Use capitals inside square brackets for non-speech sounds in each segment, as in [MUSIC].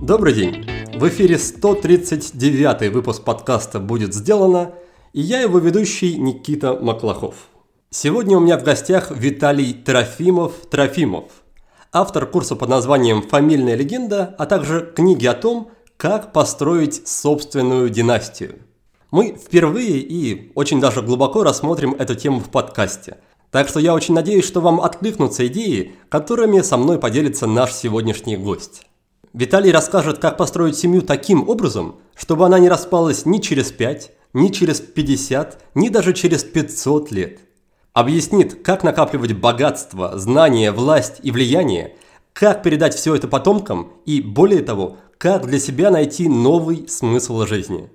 Добрый день! В эфире 139 выпуск подкаста «Будет сделано» и я его ведущий Никита Маклахов. Сегодня у меня в гостях Виталий Трофимов Трофимов, автор курса под названием «Фамильная легенда», а также книги о том, как построить собственную династию. Мы впервые и очень даже глубоко рассмотрим эту тему в подкасте. Так что я очень надеюсь, что вам откликнутся идеи, которыми со мной поделится наш сегодняшний гость. Виталий расскажет, как построить семью таким образом, чтобы она не распалась ни через 5, ни через 50, ни даже через 500 лет. Объяснит, как накапливать богатство, знания, власть и влияние, как передать все это потомкам и, более того, как для себя найти новый смысл жизни.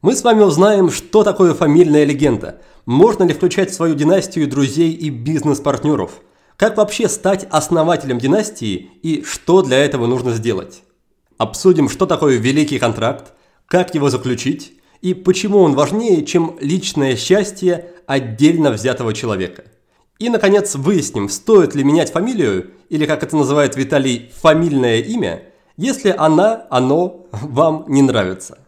Мы с вами узнаем, что такое фамильная легенда, можно ли включать в свою династию друзей и бизнес-партнеров, как вообще стать основателем династии и что для этого нужно сделать. Обсудим, что такое великий контракт, как его заключить и почему он важнее, чем личное счастье отдельно взятого человека. И, наконец, выясним, стоит ли менять фамилию, или, как это называет Виталий, фамильное имя, если она, оно вам не нравится.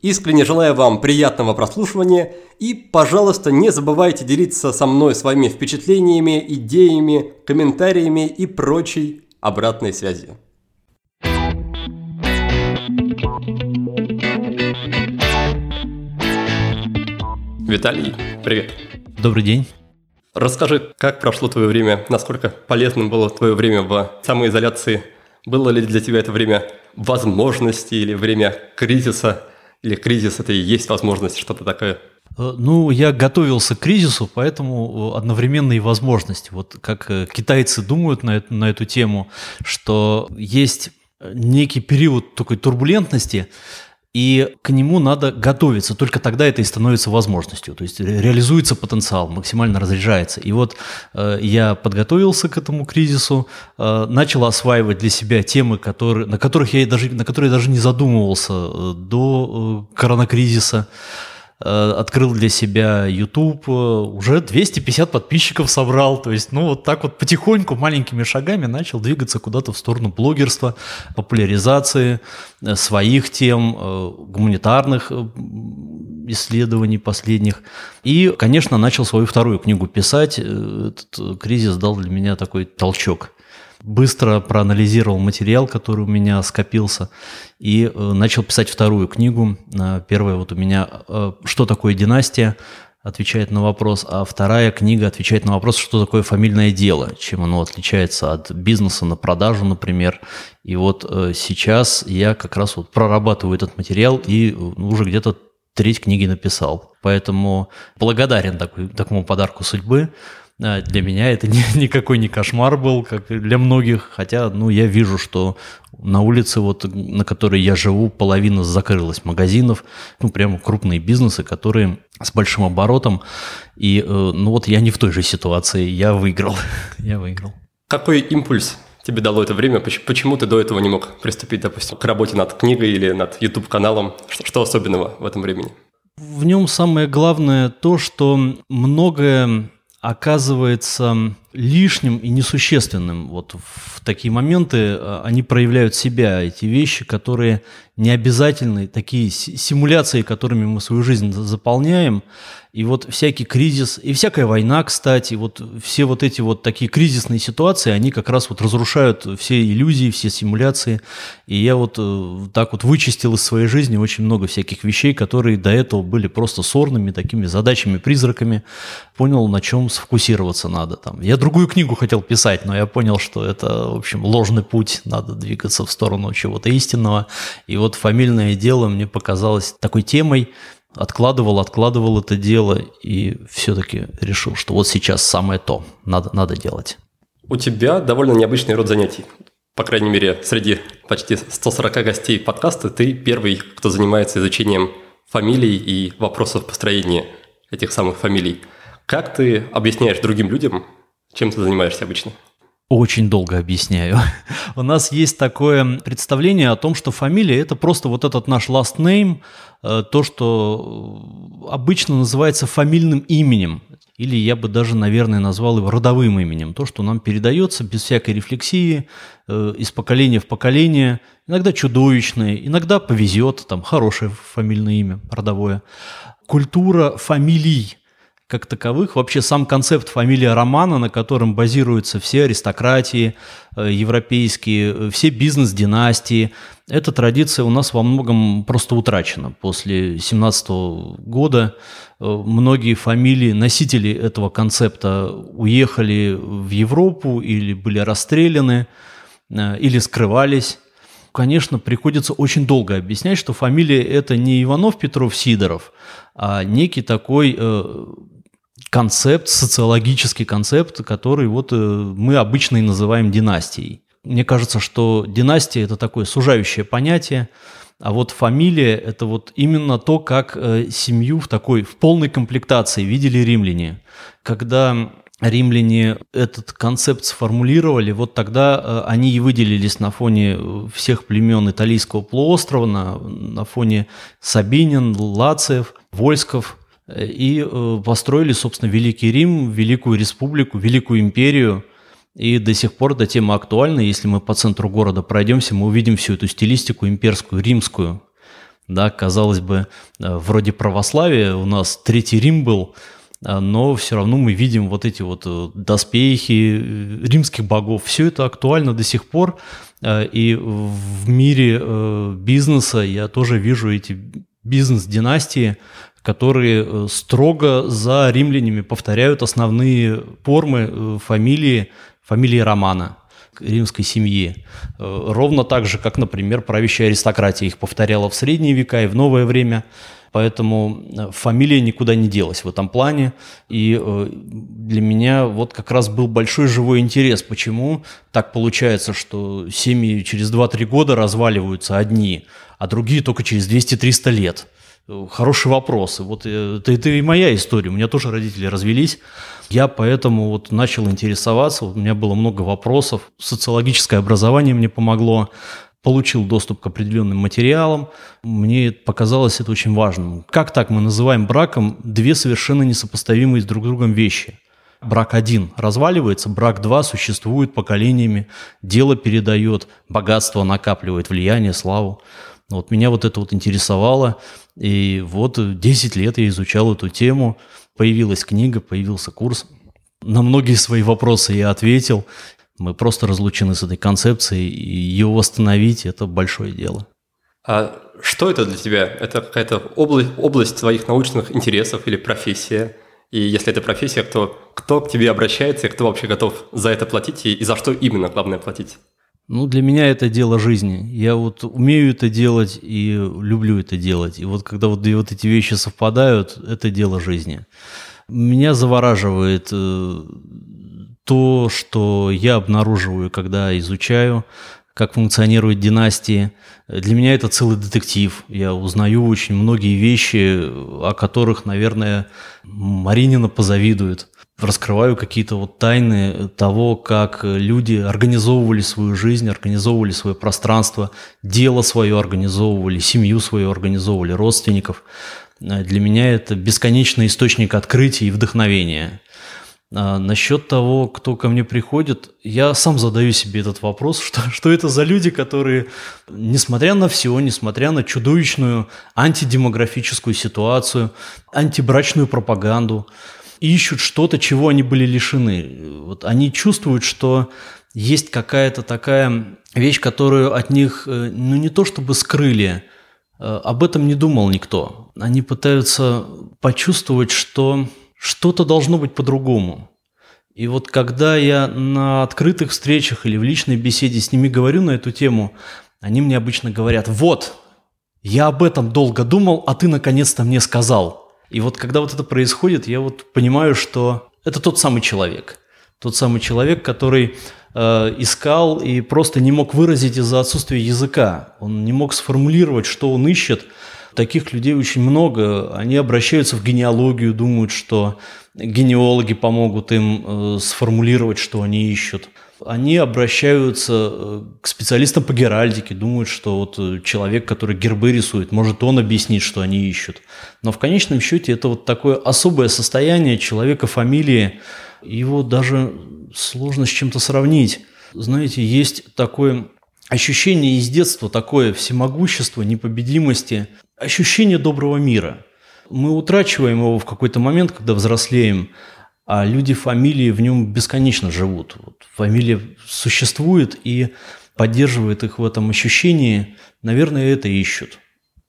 Искренне желаю вам приятного прослушивания и, пожалуйста, не забывайте делиться со мной своими впечатлениями, идеями, комментариями и прочей обратной связью. Виталий, привет. Добрый день. Расскажи, как прошло твое время, насколько полезным было твое время в самоизоляции? Было ли для тебя это время возможности или время кризиса? Или кризис – это и есть возможность, что-то такое? Э, ну, я готовился к кризису, поэтому э, одновременно и возможности. Вот как э, китайцы думают на эту, на эту тему, что есть некий период такой турбулентности, и к нему надо готовиться. Только тогда это и становится возможностью. То есть реализуется потенциал, максимально разряжается. И вот э, я подготовился к этому кризису, э, начал осваивать для себя темы, которые, на, которых я даже, на которые я даже не задумывался э, до э, коронакризиса. Э, открыл для себя YouTube, э, уже 250 подписчиков собрал, то есть, ну, вот так вот потихоньку, маленькими шагами начал двигаться куда-то в сторону блогерства, популяризации э, своих тем, гуманитарных исследований последних. И, конечно, начал свою вторую книгу писать. Этот кризис дал для меня такой толчок быстро проанализировал материал, который у меня скопился, и э, начал писать вторую книгу. Э, первая вот у меня э, «Что такое династия?» отвечает на вопрос, а вторая книга отвечает на вопрос, что такое фамильное дело, чем оно отличается от бизнеса на продажу, например. И вот сейчас я как раз вот прорабатываю этот материал и уже где-то треть книги написал. Поэтому благодарен такой, такому подарку судьбы. А, для меня это не, [LAUGHS] никакой не кошмар был, как для многих, хотя, ну, я вижу, что на улице, вот, на которой я живу, половина закрылась магазинов, ну, прямо крупные бизнесы, которые с большим оборотом, и, э, ну, вот я не в той же ситуации, я выиграл, [LAUGHS] я выиграл. Какой импульс тебе дало это время? Почему ты до этого не мог приступить, допустим, к работе над книгой или над YouTube-каналом? Что, что особенного в этом времени? В нем самое главное то, что многое оказывается лишним и несущественным. Вот в такие моменты э, они проявляют себя, эти вещи, которые не обязательны, такие симуляции, которыми мы свою жизнь заполняем, и вот всякий кризис, и всякая война, кстати, вот все вот эти вот такие кризисные ситуации, они как раз вот разрушают все иллюзии, все симуляции. И я вот э, так вот вычистил из своей жизни очень много всяких вещей, которые до этого были просто сорными, такими задачами-призраками. Понял, на чем сфокусироваться надо там. Я другую книгу хотел писать, но я понял, что это, в общем, ложный путь, надо двигаться в сторону чего-то истинного. И вот фамильное дело мне показалось такой темой, откладывал, откладывал это дело и все-таки решил, что вот сейчас самое то, надо, надо делать. У тебя довольно необычный род занятий. По крайней мере, среди почти 140 гостей подкаста ты первый, кто занимается изучением фамилий и вопросов построения этих самых фамилий. Как ты объясняешь другим людям, чем ты занимаешься обычно? Очень долго объясняю. [LAUGHS] У нас есть такое представление о том, что фамилия – это просто вот этот наш last name, э, то, что обычно называется фамильным именем. или я бы даже, наверное, назвал его родовым именем. То, что нам передается без всякой рефлексии, э, из поколения в поколение, иногда чудовищное, иногда повезет, там хорошее фамильное имя, родовое. Культура фамилий как таковых. Вообще сам концепт фамилия Романа, на котором базируются все аристократии э, европейские, э, все бизнес-династии, эта традиция у нас во многом просто утрачена. После 17 года э, многие фамилии, носители этого концепта уехали в Европу или были расстреляны, или скрывались. Конечно, приходится очень долго объяснять, что фамилия это не Иванов, Петров, Сидоров, а некий такой концепт, социологический концепт, который вот э, мы обычно и называем династией. Мне кажется, что династия – это такое сужающее понятие, а вот фамилия – это вот именно то, как э, семью в такой, в полной комплектации видели римляне. Когда римляне этот концепт сформулировали, вот тогда э, они и выделились на фоне всех племен Италийского полуострова, на, на фоне Сабинин, Лациев, Вольсков – и э, построили, собственно, Великий Рим, Великую Республику, Великую Империю. И до сих пор эта тема актуальна. Если мы по центру города пройдемся, мы увидим всю эту стилистику имперскую, римскую. Да, казалось бы, э, вроде православия у нас Третий Рим был, э, но все равно мы видим вот эти вот доспехи римских богов. Все это актуально до сих пор. И в мире бизнеса я тоже вижу эти бизнес-династии, которые э, строго за римлянами повторяют основные формы э, фамилии, фамилии Романа римской семьи. Э, ровно так же, как, например, правящая аристократия их повторяла в средние века и в новое время. Поэтому фамилия никуда не делась в этом плане. И для меня вот как раз был большой живой интерес, почему так получается, что семьи через 2-3 года разваливаются одни, а другие только через 200-300 лет. Хороший вопрос. Вот э, это, это и моя история. У меня тоже родители развелись. Я поэтому вот начал интересоваться. У меня было много вопросов. Социологическое образование мне помогло. Получил доступ к определенным материалам. Мне показалось это очень важным. Как так мы называем браком две совершенно несопоставимые с друг другом вещи? Брак один разваливается, брак два существует поколениями, дело передает, богатство накапливает, влияние, славу. Вот меня вот это вот интересовало. И вот 10 лет я изучал эту тему. Появилась книга, появился курс. На многие свои вопросы я ответил. Мы просто разлучены с этой концепцией, и ее восстановить – это большое дело. А что это для тебя? Это какая-то область, область твоих научных интересов или профессия? И если это профессия, кто, кто к тебе обращается, и кто вообще готов за это платить, и, и за что именно главное платить? Ну, для меня это дело жизни. Я вот умею это делать и люблю это делать. И вот когда вот, вот эти вещи совпадают, это дело жизни. Меня завораживает э, то, что я обнаруживаю, когда изучаю, как функционируют династии. Для меня это целый детектив. Я узнаю очень многие вещи, о которых, наверное, Маринина позавидует раскрываю какие-то вот тайны того, как люди организовывали свою жизнь, организовывали свое пространство, дело свое организовывали, семью свою организовывали, родственников. Для меня это бесконечный источник открытия и вдохновения. А насчет того, кто ко мне приходит, я сам задаю себе этот вопрос, [LAUGHS] что, что это за люди, которые, несмотря на все, несмотря на чудовищную антидемографическую ситуацию, антибрачную пропаганду, ищут что-то, чего они были лишены. Вот они чувствуют, что есть какая-то такая вещь, которую от них, э, ну не то чтобы скрыли, э, об этом не думал никто. Они пытаются почувствовать, что что-то должно быть по-другому. И вот когда я на открытых встречах или в личной беседе с ними говорю на эту тему, они мне обычно говорят, вот, я об этом долго думал, а ты наконец-то мне сказал. И вот когда вот это происходит, я вот понимаю, что это тот самый человек. Тот самый человек, который э, искал и просто не мог выразить из-за отсутствия языка. Он не мог сформулировать, что он ищет. таких людей очень много. Они обращаются в генеалогию, думают, что генеалоги помогут им э, сформулировать, что они ищут. Они обращаются э, к специалистам по геральдике, думают, что вот э, человек, который гербы рисует, может он объяснить, что они ищут. Но в конечном счете это вот такое особое состояние человека фамилии, его даже сложно с чем-то сравнить. Знаете, есть такое ощущение из детства, такое всемогущество, непобедимости, ощущение доброго мира. Мы утрачиваем его в какой-то момент, когда взрослеем, а люди фамилии в нем бесконечно живут. Вот фамилия существует и поддерживает их в этом ощущении, наверное, это ищут.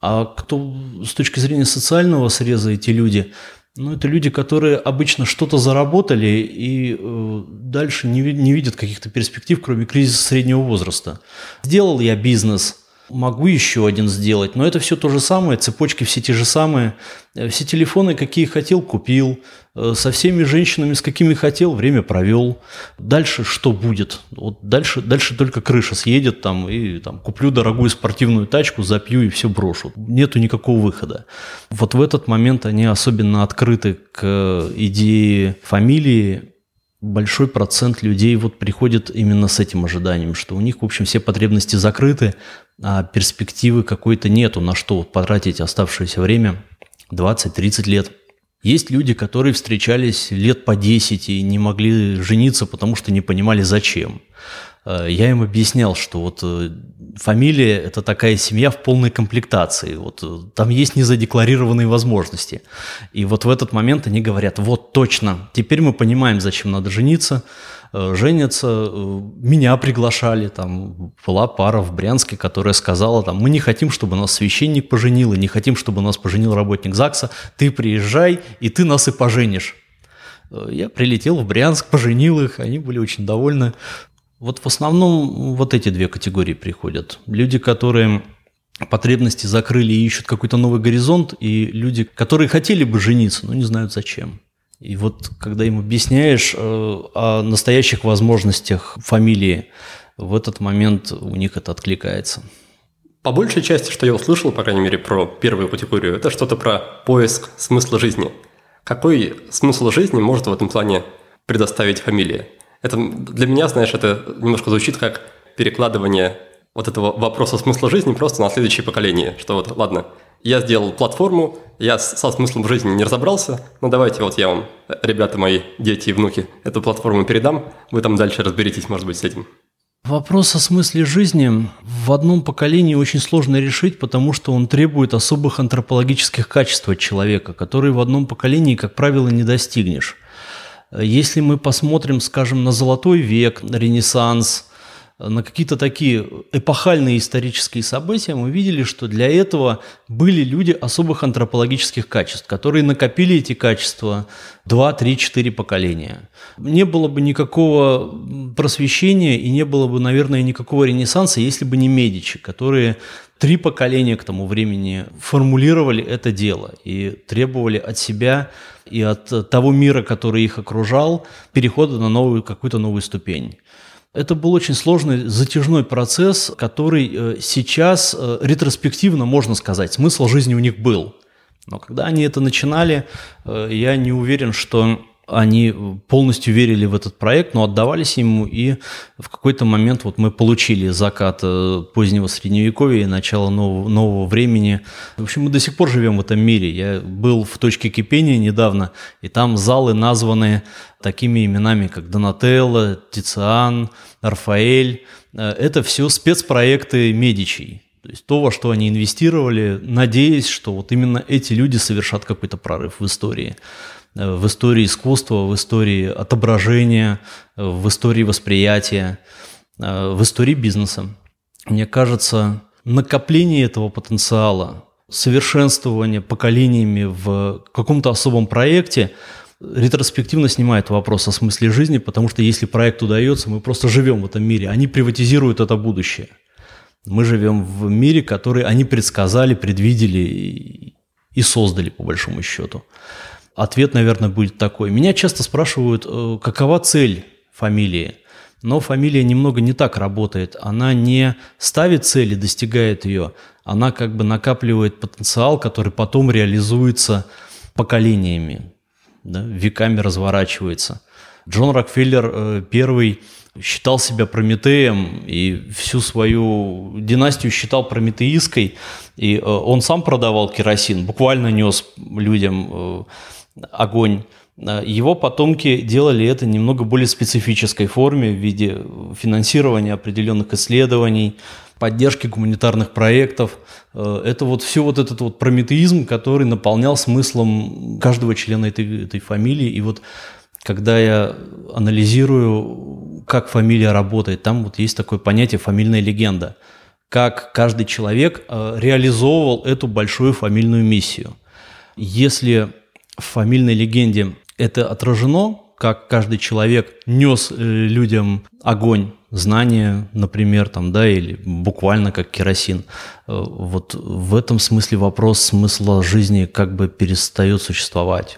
А кто с точки зрения социального среза эти люди, ну, это люди, которые обычно что-то заработали и э, дальше не, не видят каких-то перспектив, кроме кризиса среднего возраста. Сделал я бизнес – Могу еще один сделать, но это все то же самое, цепочки все те же самые. Э, все телефоны, какие хотел, купил. Э, со всеми женщинами, с какими хотел, время провел. Дальше что будет? Вот дальше, дальше только крыша съедет там и там, куплю дорогую спортивную тачку, запью и все брошу. Нету никакого выхода. Вот в этот момент они особенно открыты к идее фамилии, большой процент людей вот приходит именно с этим ожиданием, что у них, в общем, все потребности закрыты, а перспективы какой-то нету, на что потратить оставшееся время, 20-30 лет. Есть люди, которые встречались лет по 10 и не могли жениться, потому что не понимали зачем. Э, я им объяснял, что вот э, фамилия – это такая семья в полной комплектации. Вот э, там есть незадекларированные возможности. И вот в этот момент они говорят, вот точно, теперь мы понимаем, зачем надо жениться, женятся. Меня приглашали, там была пара в Брянске, которая сказала, там, мы не хотим, чтобы нас священник поженил, и не хотим, чтобы нас поженил работник ЗАГСа, ты приезжай, и ты нас и поженишь. Я прилетел в Брянск, поженил их, они были очень довольны. Вот в основном вот эти две категории приходят. Люди, которые потребности закрыли и ищут какой-то новый горизонт, и люди, которые хотели бы жениться, но не знают зачем. И вот когда им объясняешь э, о настоящих возможностях фамилии, в этот момент у них это откликается. По большей части, что я услышал, по крайней мере, про первую категорию, это что-то про поиск смысла жизни. Какой смысл жизни может в этом плане предоставить фамилия? Это для меня, знаешь, это немножко звучит как перекладывание вот этого вопроса смысла жизни просто на следующее поколение. Что вот, ладно, я сделал платформу, я со смыслом жизни не разобрался, но давайте вот я вам, ребята мои, дети и внуки, эту платформу передам, вы там дальше разберитесь, может быть, с этим. Вопрос о смысле жизни в одном поколении очень сложно решить, потому что он требует особых антропологических качеств от человека, которые в одном поколении, как правило, не достигнешь. Если мы посмотрим, скажем, на Золотой век, Ренессанс, на какие-то такие эпохальные исторические события, мы видели, что для этого были люди особых антропологических качеств, которые накопили эти качества 2, 3, 4 поколения. Не было бы никакого просвещения и не было бы, наверное, никакого ренессанса, если бы не Медичи, которые три поколения к тому времени формулировали это дело и требовали от себя и от того мира, который их окружал, перехода на новую, какую-то новую ступень. Это был очень сложный, затяжной процесс, который э, сейчас э, ретроспективно, можно сказать, смысл жизни у них был. Но когда они это начинали, э, я не уверен, что они полностью верили в этот проект, но отдавались ему, и в какой-то момент вот мы получили закат э, позднего средневековья и начало нового, нового времени. В общем, мы до сих пор живем в этом мире. Я был в точке кипения недавно, и там залы названы такими именами, как Донателло, Тициан, Рафаэль. Э, это все спецпроекты Медичей. То есть то, во что они инвестировали, надеясь, что вот именно эти люди совершат какой-то прорыв в истории. В истории искусства, в истории отображения, в истории восприятия, э, в истории бизнеса. Мне кажется, накопление этого потенциала, совершенствование поколениями в каком-то особом проекте ретроспективно снимает вопрос о смысле жизни, потому что если проект удается, мы просто живем в этом мире. Они приватизируют это будущее. Мы живем в мире, который они предсказали, предвидели и создали, по большому счету. Ответ, наверное, будет такой. Меня часто спрашивают, э, какова цель фамилии. Но фамилия немного не так работает. Она не ставит цели, достигает ее. Она как бы накапливает потенциал, который потом реализуется поколениями, да, веками разворачивается. Джон Рокфеллер э, первый считал себя Прометеем и всю свою династию считал прометеистской. И э, он сам продавал керосин, буквально нес людям огонь. Его потомки делали это немного более специфической форме в виде финансирования определенных исследований, поддержки гуманитарных проектов. Это вот все вот этот вот прометеизм, который наполнял смыслом каждого члена этой, этой фамилии. И вот когда я анализирую, как фамилия работает, там вот есть такое понятие фамильная легенда. Как каждый человек э, реализовывал эту большую фамильную миссию. Если в фамильной легенде это отражено, как каждый человек нес э, людям огонь, знания, например, там, да, или буквально как керосин. Э, вот в этом смысле вопрос смысла жизни как бы перестает существовать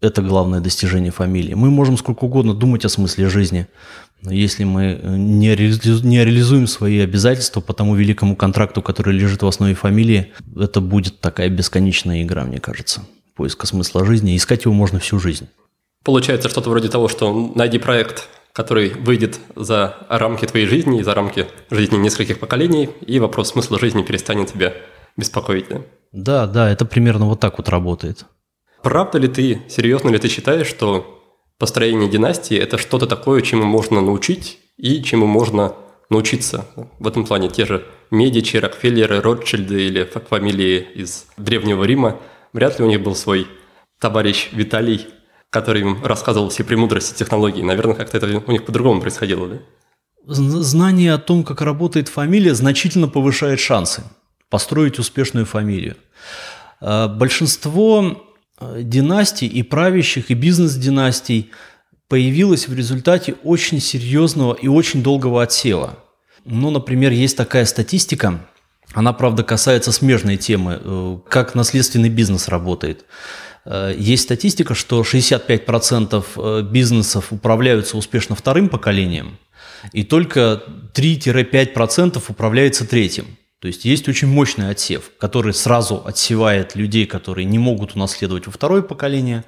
это главное достижение фамилии. Мы можем сколько угодно думать о смысле жизни, но если мы не, реализу, не реализуем свои обязательства по тому великому контракту, который лежит в основе фамилии, это будет такая бесконечная игра, мне кажется, поиска смысла жизни. Искать его можно всю жизнь. Получается что-то вроде того, что найди проект, который выйдет за рамки твоей жизни и за рамки жизни нескольких поколений, и вопрос смысла жизни перестанет тебя беспокоить. Да, да, да это примерно вот так вот работает. Правда ли ты, серьезно ли ты считаешь, что построение династии – это что-то такое, чему можно научить и чему можно научиться? В этом плане те же Медичи, Рокфеллеры, Ротшильды или фамилии из Древнего Рима, вряд ли у них был свой товарищ Виталий, который им рассказывал все премудрости технологий. Наверное, как-то это у них по-другому происходило, да? Знание о том, как работает фамилия, значительно повышает шансы построить успешную фамилию. А, большинство Э, династий и правящих, и бизнес-династий появилась в результате очень серьезного и очень долгого отсева. Ну, например, есть такая статистика, она, правда, касается смежной темы, э, как наследственный бизнес работает. Э, есть статистика, что 65% бизнесов управляются успешно вторым поколением, и только 3-5% управляется третьим. То есть есть очень мощный отсев, который сразу отсевает людей, которые не могут унаследовать во второе поколение,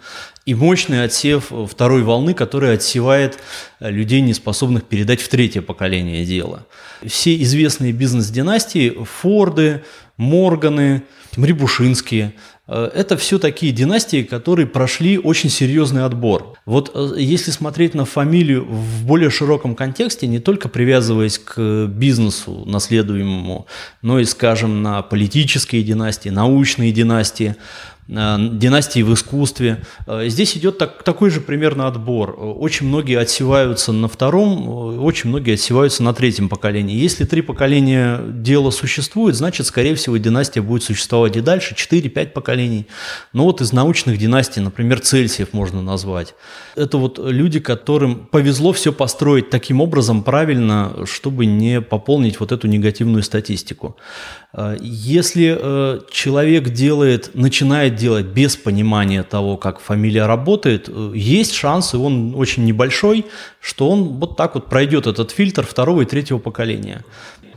и мощный отсев второй волны, который отсевает э, людей, не способных передать в третье поколение дела. Все известные бизнес-династии, Форды, Морганы, Рябушинские, Э, это все такие династии, которые прошли очень серьезный отбор. Вот э, если смотреть на фамилию в более широком контексте, не только привязываясь к бизнесу наследуемому, но и, скажем, на политические династии, научные династии, Э, династии в искусстве. Э, здесь идет так, такой же примерно отбор. Очень многие отсеваются на втором, э, очень многие отсеваются на третьем поколении. Если три поколения дела существует, значит, скорее всего, династия будет существовать и дальше, 4-5 поколений. Но вот из научных династий, например, Цельсиев можно назвать. Это вот люди, которым повезло все построить таким образом правильно, чтобы не пополнить вот эту негативную статистику. Если человек делает, начинает делать без понимания того, как фамилия работает, э, есть шанс, и он очень небольшой, что он вот так вот пройдет этот фильтр второго и третьего поколения.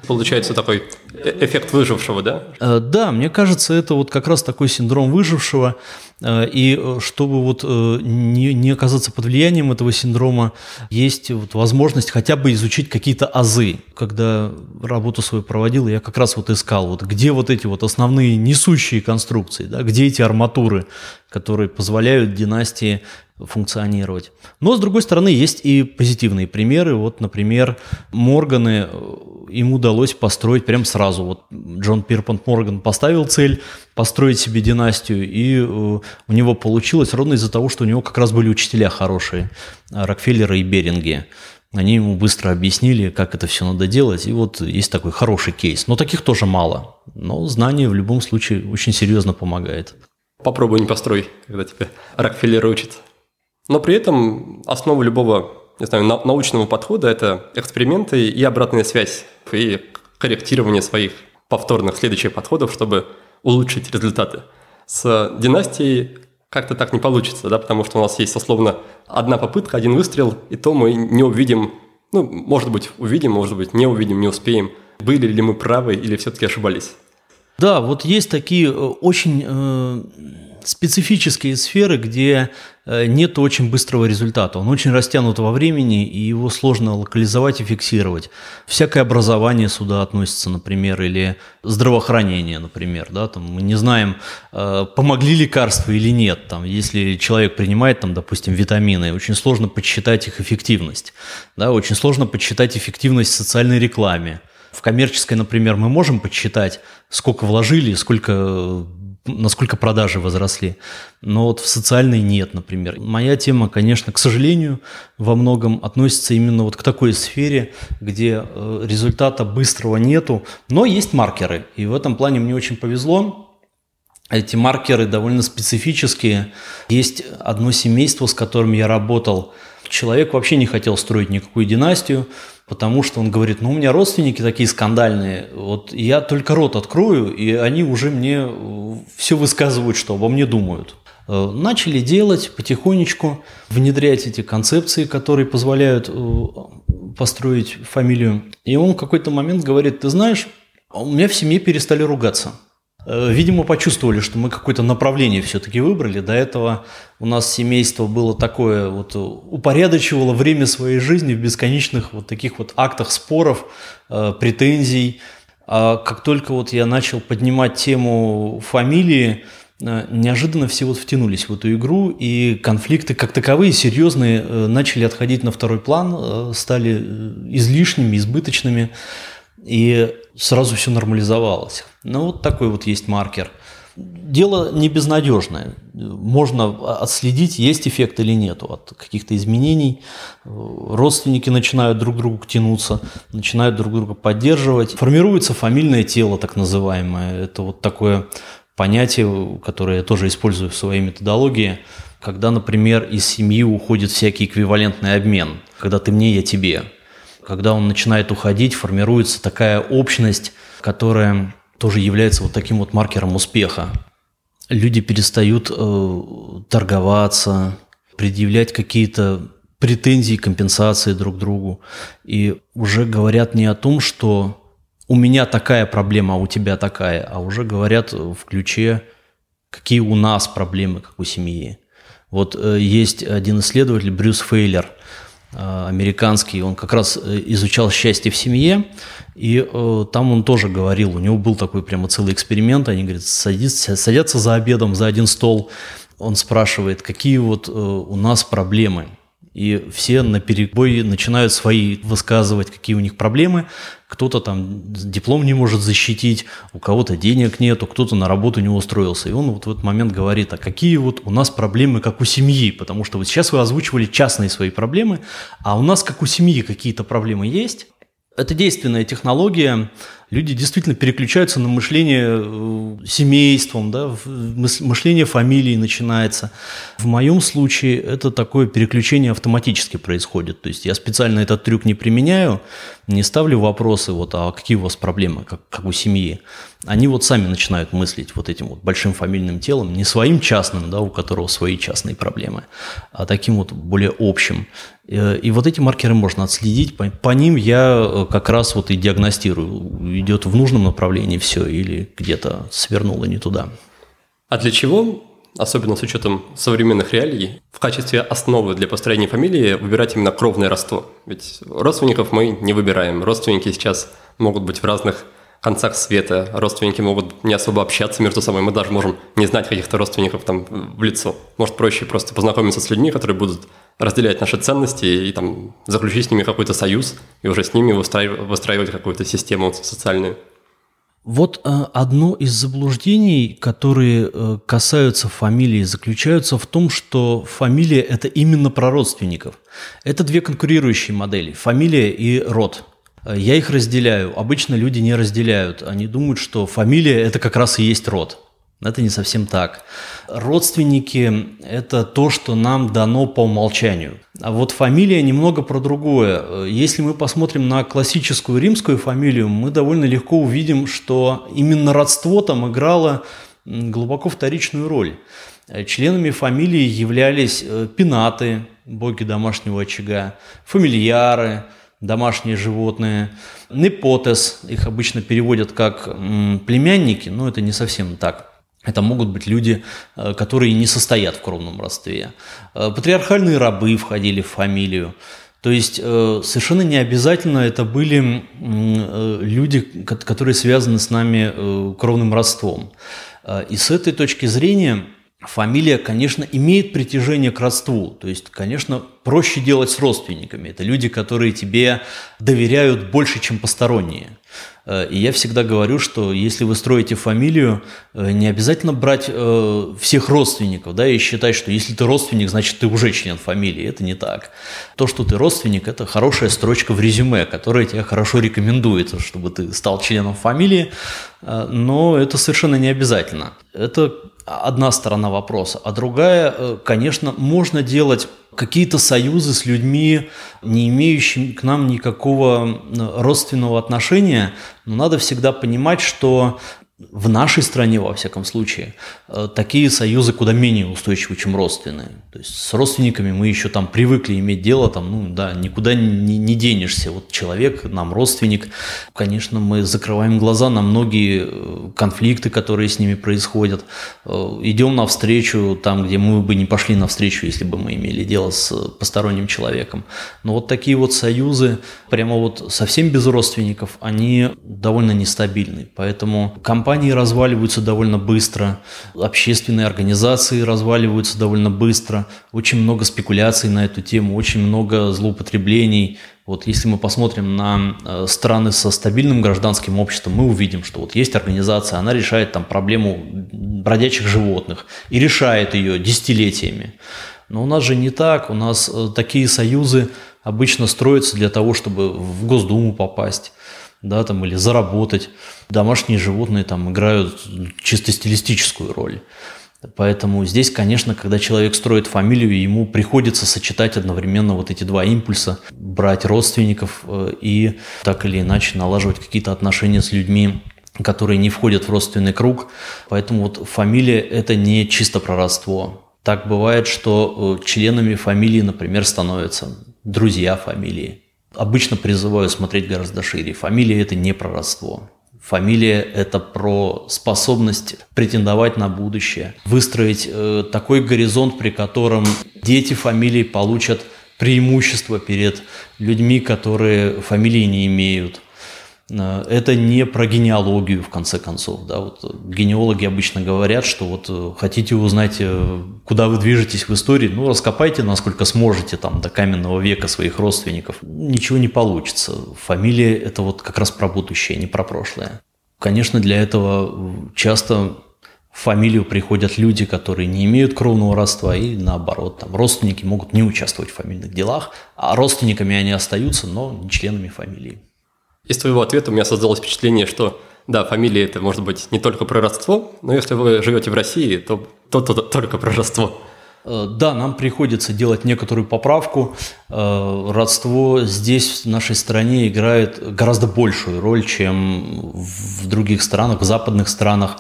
Получается такой э, эффект выжившего, да? Э, да, мне кажется, это вот как раз такой синдром выжившего. Э, и чтобы вот не, не оказаться под влиянием этого синдрома, есть вот возможность хотя бы изучить какие-то азы. Когда работу свою проводил, я как раз вот искал, вот где вот эти вот основные несущие конструкции, да, где эти арматуры, которые позволяют династии функционировать. Но, с другой стороны, есть и позитивные примеры. Вот, например, Морганы, э, им удалось построить прям сразу. Вот Джон Пирпант Морган поставил цель построить себе династию, и э, у него получилось ровно из-за того, что у него как раз были учителя хорошие, Рокфеллеры и Беринги. Они ему быстро объяснили, как это все надо делать, и вот есть такой хороший кейс. Но таких тоже мало. Но знание в любом случае очень серьезно помогает. Попробуй не построй, когда тебя Рокфеллер учит. Но при этом основа любого не знаю, научного подхода – это эксперименты и обратная связь, и корректирование своих повторных следующих подходов, чтобы улучшить результаты. С династией как-то так не получится, да, потому что у нас есть условно одна попытка, один выстрел, и то мы не увидим Ну, может быть, увидим, может быть, не увидим, не успеем. Были ли мы правы или все-таки ошибались? Да, вот есть такие э, очень э, специфические сферы, где э, нет очень быстрого результата. Он очень растянут во времени, и его сложно локализовать и фиксировать. Всякое образование сюда относится, например, или здравоохранение, например. Да, там мы не знаем, э, помогли лекарства или нет. Там, если человек принимает, там, допустим, витамины, очень сложно подсчитать их эффективность. Да, очень сложно подсчитать эффективность социальной рекламе. В коммерческой, например, мы можем подсчитать, сколько вложили, сколько насколько продажи возросли. Но вот в социальной нет, например. Моя тема, конечно, к сожалению, во многом относится именно вот к такой сфере, где э, результата быстрого нету, но есть маркеры. И в этом плане мне очень повезло. Эти маркеры довольно специфические. Есть одно семейство, с которым я работал. Человек вообще не хотел строить никакую династию потому что он говорит, ну у меня родственники такие скандальные, вот я только рот открою, и они уже мне э, все высказывают, что обо мне думают. Э, начали делать потихонечку, внедрять эти концепции, которые позволяют э, построить фамилию. И он в какой-то момент говорит, ты знаешь, у меня в семье перестали ругаться. Э, видимо, почувствовали, что мы какое-то направление все-таки выбрали. До этого у нас семейство было такое, вот упорядочивало время своей жизни в бесконечных вот таких вот актах споров, э, претензий. А как только вот я начал поднимать тему фамилии, э, неожиданно все вот втянулись в эту игру, и конфликты как таковые, серьезные, начали отходить на второй план, стали излишними, избыточными и сразу все нормализовалось. Ну, вот такой вот есть маркер. Дело не безнадежное. Можно отследить, есть эффект или нет от каких-то изменений. Родственники начинают друг к другу тянуться, начинают друг друга поддерживать. Формируется фамильное тело, так называемое. Это вот такое понятие, которое я тоже использую в своей методологии, когда, например, из семьи уходит всякий эквивалентный обмен. Когда ты мне, я тебе. Когда он начинает уходить, формируется такая общность, которая тоже является вот таким вот маркером успеха. Люди перестают э, торговаться, предъявлять какие-то претензии, компенсации друг другу. И уже говорят не о том, что у меня такая проблема, а у тебя такая, а уже говорят в ключе, какие у нас проблемы, как у семьи. Вот э, есть один исследователь, Брюс Фейлер – американский, он как раз э, изучал счастье в семье, и э, там он тоже говорил, у него был такой прямо целый эксперимент, они, говорят, садятся, садятся за обедом за один стол, он спрашивает, какие вот э, у нас проблемы, и все на перебой начинают свои высказывать, какие у них проблемы. Кто-то там диплом не может защитить, у кого-то денег нету, кто-то на работу не устроился. И он вот в этот момент говорит, а какие вот у нас проблемы, как у семьи? Потому что вот сейчас вы озвучивали частные свои проблемы, а у нас, как у семьи, какие-то проблемы есть. Это действенная технология, люди действительно переключаются на мышление э, семейством, да, мышление фамилии начинается. В моем случае это такое переключение автоматически происходит. То есть я специально этот трюк не применяю, не ставлю вопросы, вот, а какие у вас проблемы, как, как у семьи. Они вот сами начинают мыслить вот этим вот большим фамильным телом, не своим частным, да, у которого свои частные проблемы, а таким вот более общим. Э, и вот эти маркеры можно отследить, по, ним я э, как раз вот и диагностирую, идет в нужном направлении все или где-то свернуло не туда. А для чего, особенно с учетом современных реалий, в качестве основы для построения фамилии выбирать именно кровное родство? Ведь родственников мы не выбираем. Родственники сейчас могут быть в разных концах света. Родственники могут не особо общаться между собой. Мы даже можем не знать каких-то родственников там в лицо. Может, проще просто познакомиться с людьми, которые будут разделять наши ценности и там заключить с ними какой-то союз и уже с ними выстраивать, выстраивать какую-то систему социальную. Вот э, одно из заблуждений, которые э, касаются фамилии, заключаются в том, что фамилия – это именно про родственников. Это две конкурирующие модели – фамилия и род. Э, я их разделяю. Обычно люди не разделяют. Они думают, что фамилия – это как раз и есть род. Это не совсем так. Родственники – это то, что нам дано по умолчанию. А вот фамилия немного про другое. Если мы посмотрим на классическую римскую фамилию, мы довольно легко увидим, что именно родство там играло глубоко вторичную роль. Членами фамилии являлись э, пенаты, боги домашнего очага, фамильяры, домашние животные. Непотес, их обычно переводят как племянники, но это не совсем так. Это могут быть люди, э, которые не состоят в кровном родстве. Э, патриархальные рабы входили в фамилию. То есть э, совершенно не обязательно это были люди, которые связаны с нами кровным родством. И с этой точки зрения фамилия, конечно, имеет притяжение к родству. То есть, конечно, проще делать с родственниками. Это люди, которые тебе доверяют больше, чем посторонние. Э, и я всегда говорю, что если вы строите фамилию, э, не обязательно брать э, всех родственников, да, и считать, что если ты родственник, значит ты уже член фамилии. Это не так. То, что ты родственник, это хорошая строчка в резюме, которая тебя хорошо рекомендует, чтобы ты стал членом фамилии, но это совершенно не обязательно. Это одна сторона вопроса. А другая, конечно, можно делать какие-то союзы с людьми, не имеющими к нам никакого родственного отношения, но надо всегда понимать, что в нашей стране, во всяком случае, э, такие союзы куда менее устойчивы, чем родственные. То есть с родственниками мы еще там привыкли иметь дело, там, ну да, никуда не, не денешься. Вот человек, нам родственник, конечно, мы закрываем глаза на многие э, конфликты, которые с ними происходят. Э, идем навстречу там, где мы бы не пошли навстречу, если бы мы имели дело с посторонним человеком. Но вот такие вот союзы, прямо вот совсем без родственников, они довольно нестабильны. Поэтому компания компании разваливаются довольно быстро, общественные организации разваливаются довольно быстро, очень много спекуляций на эту тему, очень много злоупотреблений. Вот если мы посмотрим на э, страны со стабильным гражданским обществом, мы увидим, что вот есть организация, она решает там проблему бродячих животных и решает ее десятилетиями. Но у нас же не так, у нас э, такие союзы обычно строятся для того, чтобы в Госдуму попасть да, там, или заработать. Домашние животные там играют чисто стилистическую роль. Поэтому здесь, конечно, когда человек строит фамилию, ему приходится сочетать одновременно вот эти два импульса, брать родственников э, и так или иначе налаживать какие-то отношения с людьми, которые не входят в родственный круг. Поэтому вот фамилия – это не чисто про родство. Так бывает, что э, членами фамилии, например, становятся друзья фамилии, обычно призываю смотреть гораздо шире. Фамилия – это не про родство. Фамилия – это про способность претендовать на будущее, выстроить э, такой горизонт, при котором дети фамилии получат преимущество перед людьми, которые фамилии не имеют. Э, это не про генеалогию, в конце концов. Да? Вот генеалоги обычно говорят, что вот э, хотите узнать, э, куда вы движетесь в истории, ну, раскопайте, насколько сможете там до каменного века своих родственников. Ничего не получится. Фамилия – это вот как раз про будущее, не про прошлое. Конечно, для этого часто в фамилию приходят люди, которые не имеют кровного родства, и наоборот, там родственники могут не участвовать в фамильных делах, а родственниками они остаются, но не членами фамилии. Из твоего ответа у меня создалось впечатление, что да, фамилия это может быть не только про родство, но если вы живете в России, то, то, то, то только про родство. Э, да, нам приходится делать некоторую поправку. Э, родство здесь, в нашей стране, играет гораздо большую роль, чем в других странах, в западных странах.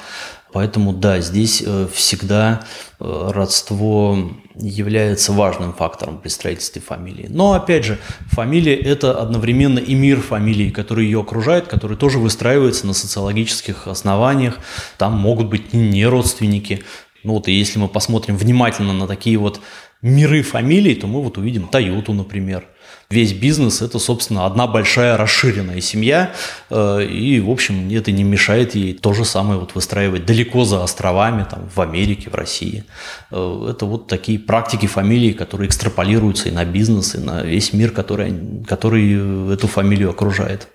Поэтому да, здесь э, всегда э, родство является важным фактором при строительстве фамилии. Но опять же, фамилия – это одновременно и мир фамилии, который ее окружает, который тоже выстраивается на социологических основаниях. Там могут быть не родственники. Ну вот и если мы посмотрим внимательно на такие вот миры фамилий, то мы вот увидим Тойоту, например – весь бизнес – это, собственно, одна большая расширенная семья, э, и, в общем, это не мешает ей то же самое вот выстраивать далеко за островами, там, в Америке, в России. Э, это вот такие практики фамилии, которые экстраполируются и на бизнес, и на весь мир, который, который эту фамилию окружает.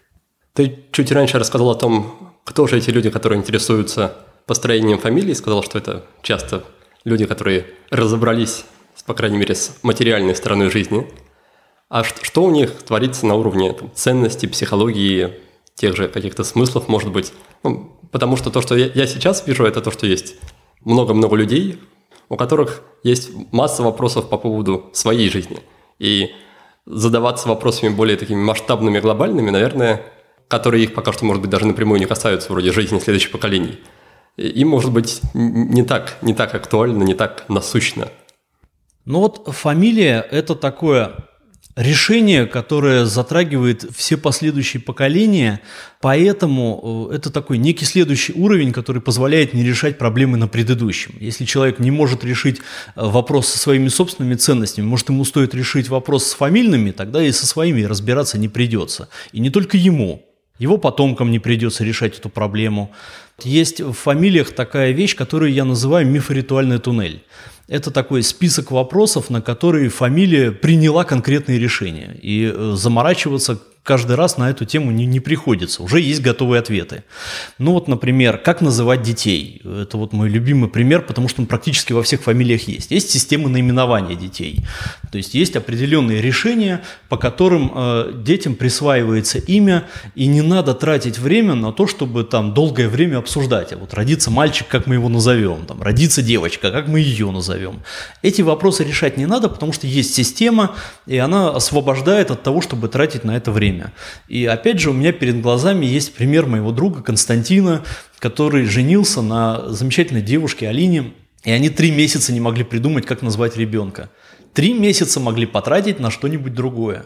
Ты чуть раньше рассказал о том, кто же эти люди, которые интересуются построением фамилии, сказал, что это часто люди, которые разобрались, по крайней мере, с материальной стороной жизни – а что, у них творится на уровне там, ценности, психологии, тех же каких-то смыслов, может быть? Ну, потому что то, что я, я сейчас вижу, это то, что есть много-много людей, у которых есть масса вопросов по поводу своей жизни. И задаваться вопросами более такими масштабными, глобальными, наверное, которые их пока что, может быть, даже напрямую не касаются, вроде жизни следующих поколений, им, может быть, не так, не так актуально, не так насущно. Ну вот фамилия – это такое решение, которое затрагивает все последующие поколения, поэтому э, это такой некий следующий уровень, который позволяет не решать проблемы на предыдущем. Если человек не может решить э, вопрос со своими собственными ценностями, может ему стоит решить вопрос с фамильными, тогда и со своими разбираться не придется. И не только ему, его потомкам не придется решать эту проблему. Есть в фамилиях такая вещь, которую я называю мифоритуальный туннель. Это такой список вопросов, на которые фамилия приняла конкретные решения. И э, заморачиваться каждый раз на эту тему не, не приходится. Уже есть готовые ответы. Ну вот, например, как называть детей. Это вот мой любимый пример, потому что он практически во всех фамилиях есть. Есть система наименования детей. То есть есть определенные решения, по которым э, детям присваивается имя, и не надо тратить время на то, чтобы там долгое время обсуждать. А вот родится мальчик, как мы его назовем, там, родится девочка, как мы ее назовем. Эти вопросы решать не надо, потому что есть система, и она освобождает от того, чтобы тратить на это время. И опять же, у меня перед глазами есть пример моего друга Константина, который женился на замечательной девушке Алине, и они три месяца не могли придумать, как назвать ребенка. Три месяца могли потратить на что-нибудь другое.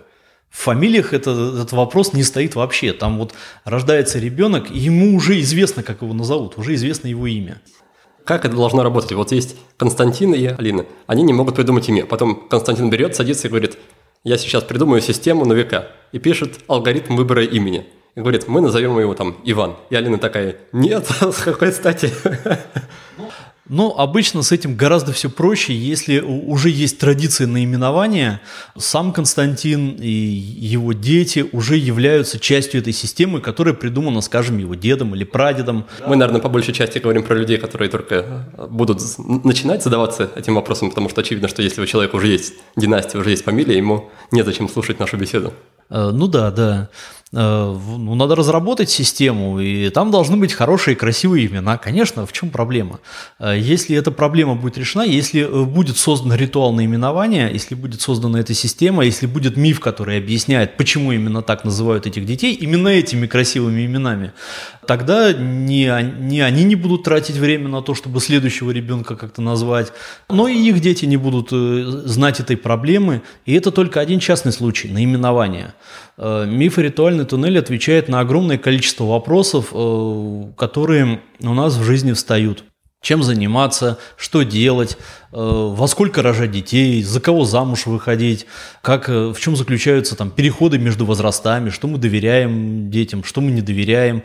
В фамилиях это, этот вопрос не стоит вообще. Там вот рождается ребенок, и ему уже известно, как его назовут, уже известно его имя. Как это должно работать? Вот есть Константин и Алина. Они не могут придумать имя. Потом Константин берет, садится и говорит, я сейчас придумаю систему на века. И пишет алгоритм выбора имени. И говорит, мы назовем его там Иван. И Алина такая, нет, [LAUGHS] с какой стати? Ну, обычно с этим гораздо все проще, если уже есть традиция наименования, сам Константин и его дети уже являются частью этой системы, которая придумана, скажем, его дедом или прадедом. Мы, наверное, по большей части говорим про людей, которые только будут начинать задаваться этим вопросом, потому что очевидно, что если у человека уже есть династия, уже есть фамилия, ему незачем слушать нашу беседу. Э, ну да, да. Э, ну, надо разработать систему, и там должны быть хорошие, красивые имена. Конечно, в чем проблема? Э, если эта проблема будет решена, если будет создан ритуал наименования, если будет создана эта система, если будет миф, который объясняет, почему именно так называют этих детей, именно этими красивыми именами, тогда не, не они не будут тратить время на то, чтобы следующего ребенка как-то назвать, но и их дети не будут знать этой проблемы. И это только один частный случай наименования. Э, миф и ритуальный туннель отвечает на огромное количество вопросов, э, которые у нас в жизни встают. Чем заниматься, что делать, э, во сколько рожать детей, за кого замуж выходить, как, в чем заключаются там переходы между возрастами, что мы доверяем детям, что мы не доверяем,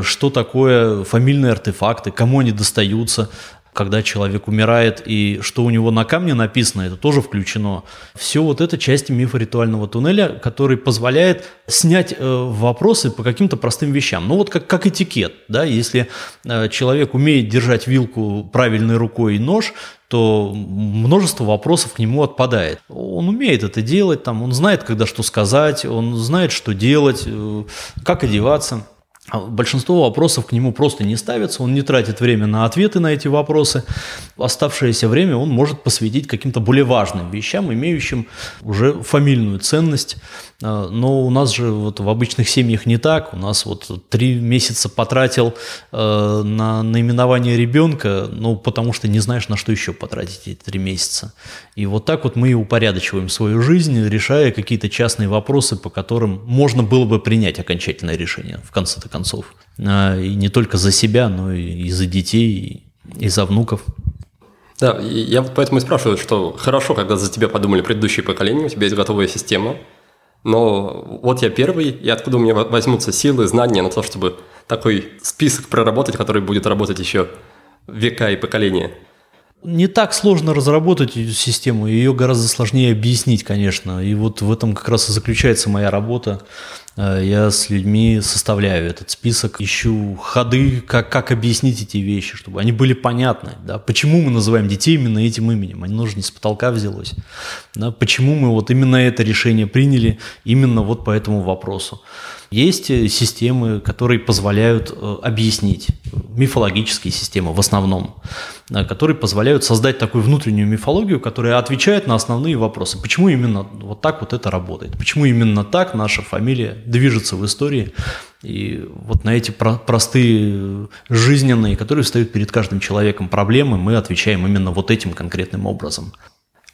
что такое фамильные артефакты, кому они достаются, когда человек умирает, и что у него на камне написано, это тоже включено. Все вот это части мифа ритуального туннеля, который позволяет снять э, вопросы по каким-то простым вещам. Ну вот как, как этикет, да, если э, человек умеет держать вилку правильной рукой и нож, то множество вопросов к нему отпадает. Он умеет это делать, там, он знает, когда что сказать, он знает, что делать, э, как одеваться. А большинство вопросов к нему просто не ставятся, он не тратит время на ответы на эти вопросы. Оставшееся время он может посвятить каким-то более важным вещам, имеющим уже фамильную ценность. А, но у нас же вот в обычных семьях не так. У нас вот три месяца потратил э, на наименование ребенка, ну, потому что не знаешь, на что еще потратить эти три месяца. И вот так вот мы и упорядочиваем свою жизнь, решая какие-то частные вопросы, по которым можно было бы принять окончательное решение в конце-то концов. А, и не только за себя, но и за детей, и за внуков. Да, я вот поэтому и спрашиваю, что хорошо, когда за тебя подумали предыдущие поколения, у тебя есть готовая система, но вот я первый, и откуда у меня возьмутся силы, знания на то, чтобы такой список проработать, который будет работать еще века и поколения – не так сложно разработать эту систему, ее гораздо сложнее объяснить, конечно. И вот в этом как раз и заключается моя работа. Э, я с людьми составляю этот список, ищу ходы, как, как объяснить эти вещи, чтобы они были понятны. Да? Почему мы называем детей именно этим именем? Оно же не с потолка взялось. Да? Почему мы вот именно это решение приняли именно вот по этому вопросу? Есть э, системы, которые позволяют э, объяснить, мифологические системы в основном, э, которые позволяют создать такую внутреннюю мифологию, которая отвечает на основные вопросы. Почему именно вот так вот это работает? Почему именно так наша фамилия движется в истории? И вот на эти простые жизненные, которые встают перед каждым человеком проблемы, мы отвечаем именно вот этим конкретным образом.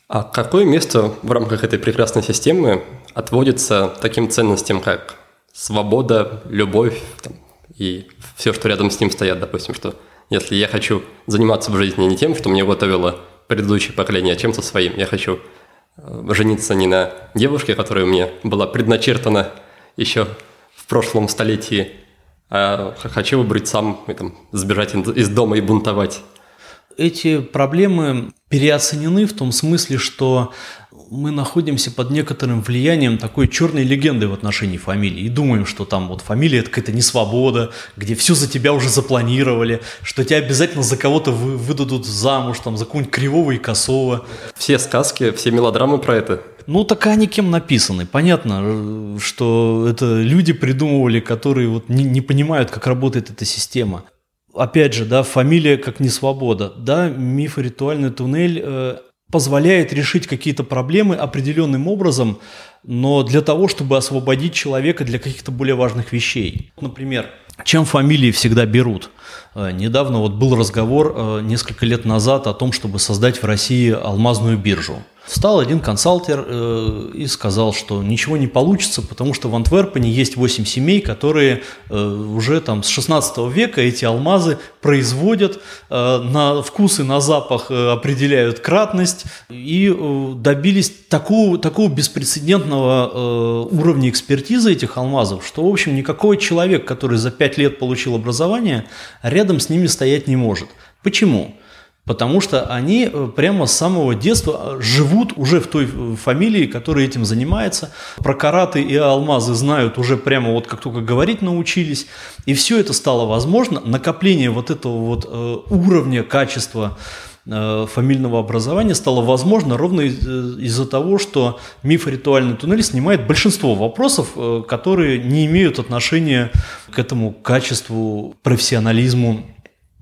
А какое место в рамках этой прекрасной системы отводится таким ценностям, как свобода, любовь там, и все, что рядом с ним стоят, допустим, что если я хочу заниматься в жизни не тем, что мне готовило предыдущее поколение, а чем-то своим, я хочу э, жениться не на девушке, которая мне была предначертана еще в прошлом столетии, а хочу выбрать сам, и, там, сбежать из дома и бунтовать. Эти проблемы переоценены в том смысле, что мы находимся под некоторым влиянием такой черной легенды в отношении фамилии и думаем, что там вот фамилия это какая-то несвобода, где все за тебя уже запланировали, что тебя обязательно за кого-то вы, выдадут замуж, там за какого-нибудь кривого и косого. Все сказки, все мелодрамы про это. Ну, так они кем написаны? Понятно, что это люди придумывали, которые вот не, не понимают, как работает эта система. Опять же, да, фамилия как не свобода. Да, миф ритуальный туннель э, позволяет решить какие-то проблемы определенным образом, но для того, чтобы освободить человека для каких-то более важных вещей. Например, чем фамилии всегда берут? Э, недавно вот был разговор э, несколько лет назад о том, чтобы создать в России алмазную биржу. Встал один консалтер э, и сказал, что ничего не получится, потому что в Антверпене есть 8 семей, которые э, уже там с 16 века эти алмазы производят, э, на вкус и на запах э, определяют кратность и э, добились такого, такого беспрецедентного э, уровня экспертизы этих алмазов, что, в общем, никакой человек, который за 5 лет получил образование, рядом с ними стоять не может. Почему? Потому что они э, прямо с самого детства э, живут уже в той э, фамилии, которая этим занимается. Про караты и алмазы знают уже прямо вот как только говорить научились. И все это стало возможно. Накопление вот этого вот уровня качества фамильного образования стало возможно ровно из-за того, что миф ритуальный туннель снимает большинство вопросов, которые не имеют отношения к этому качеству, профессионализму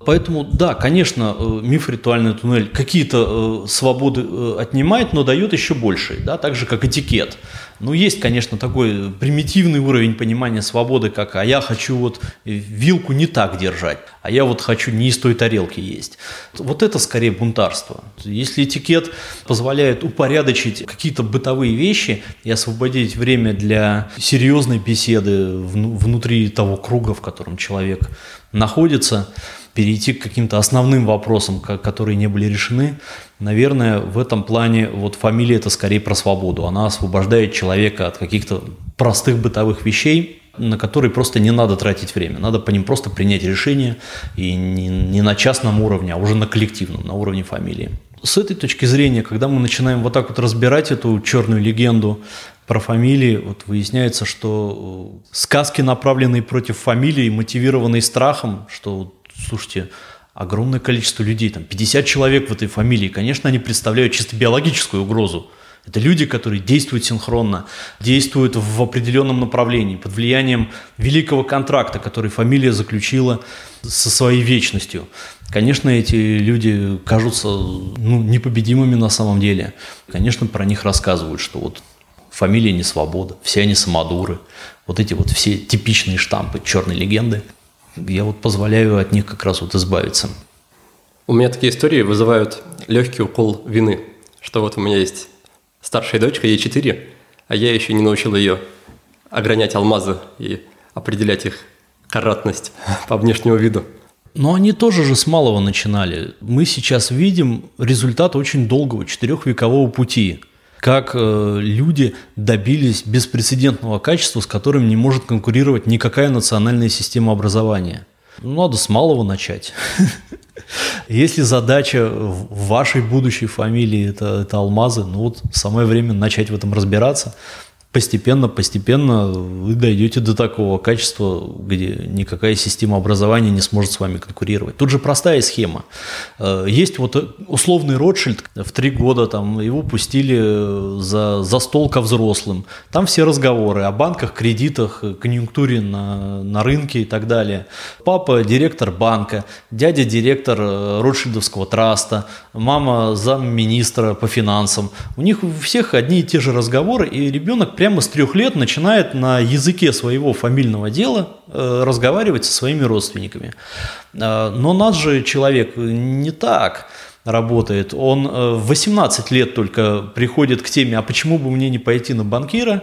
Поэтому, да, конечно, э, миф «Ритуальный туннель» какие-то э, свободы э, отнимает, но дает еще больше, да, так же, как этикет. Ну, есть, конечно, такой примитивный уровень понимания свободы, как «а я хочу вот вилку не так держать, а я вот хочу не из той тарелки есть». Вот это скорее бунтарство. Если этикет позволяет упорядочить какие-то бытовые вещи и освободить время для серьезной беседы внутри того круга, в котором человек находится, перейти к каким-то основным вопросам, которые не были решены, наверное, в этом плане вот фамилия это скорее про свободу. Она освобождает человека от каких-то простых бытовых вещей, на которые просто не надо тратить время. Надо по ним просто принять решение, и не, не на частном уровне, а уже на коллективном, на уровне фамилии. С этой точки зрения, когда мы начинаем вот так вот разбирать эту черную легенду про фамилии, вот выясняется, что э, сказки, направленные против фамилии, мотивированные страхом, что слушайте, огромное количество людей, там 50 человек в этой фамилии, конечно, они представляют чисто биологическую угрозу. Это люди, которые действуют синхронно, действуют в определенном направлении, под влиянием великого контракта, который фамилия заключила со своей вечностью. Конечно, эти люди кажутся ну, непобедимыми на самом деле. Конечно, про них рассказывают, что вот фамилия не свобода, все они самодуры. Вот эти вот все типичные штампы черной легенды – я вот позволяю от них как раз вот избавиться. У меня такие истории вызывают легкий укол вины, что вот у меня есть старшая дочка, ей 4, а я еще не научил ее огранять алмазы и определять их каратность по внешнему виду. Но они тоже же с малого начинали. Мы сейчас видим результат очень долгого четырехвекового пути как э, люди добились беспрецедентного качества, с которым не может конкурировать никакая национальная система образования. Ну, надо с малого начать. [LAUGHS] Если задача в вашей будущей фамилии это, это алмазы, ну вот самое время начать в этом разбираться постепенно, постепенно вы дойдете до такого качества, где никакая система образования не сможет с вами конкурировать. Тут же простая схема. Э, есть вот условный Ротшильд, в три года там его пустили за, за стол ко взрослым. Там все разговоры о банках, кредитах, конъюнктуре на, на рынке и так далее. Папа директор банка, дядя директор э, Ротшильдовского траста, мама замминистра по финансам. У них у всех одни и те же разговоры, и ребенок прямо с трех лет начинает на языке своего фамильного дела э, разговаривать со своими родственниками. Э, но нас же человек не так. работает, он э, в 18 лет только приходит к теме, а почему бы мне не пойти на банкира,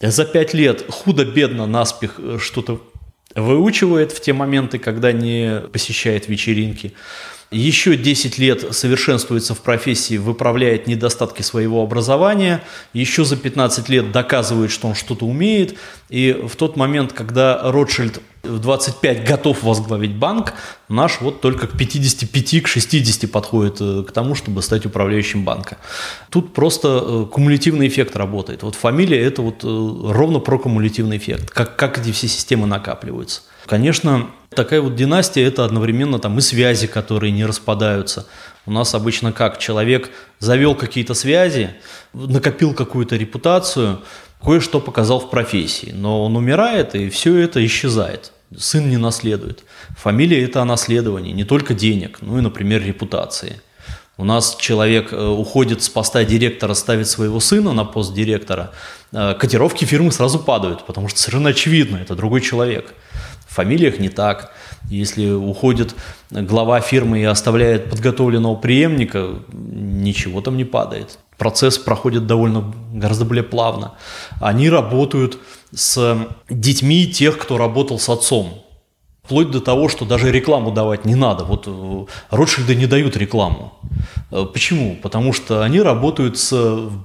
за 5 лет худо-бедно наспех что-то выучивает в те моменты, когда не посещает вечеринки еще 10 лет совершенствуется в профессии, выправляет недостатки своего образования, еще за 15 лет доказывает, что он что-то умеет, и в тот момент, когда Ротшильд в 25 готов возглавить банк, наш вот только к 55, к 60 подходит э, к тому, чтобы стать управляющим банка. Тут просто э, кумулятивный эффект работает. Вот фамилия – это вот э, ровно про кумулятивный эффект, как, как эти все системы накапливаются. Конечно, такая вот династия – это одновременно там и связи, которые не распадаются. У нас обычно как? Человек завел какие-то связи, накопил какую-то репутацию, кое-что показал в профессии, но он умирает, и все это исчезает. Сын не наследует. Фамилия – это о наследовании, не только денег, ну и, например, репутации. У нас человек э, уходит с поста директора, ставит своего сына на пост директора, э, котировки фирмы сразу падают, потому что совершенно очевидно, это другой человек. Фамилиях не так. Если уходит глава фирмы и оставляет подготовленного преемника, ничего там не падает. Процесс проходит довольно гораздо более плавно. Они работают с детьми тех, кто работал с отцом. Вплоть до того, что даже рекламу давать не надо. Вот э, Ротшильды не дают рекламу. Э, почему? Потому что они работают с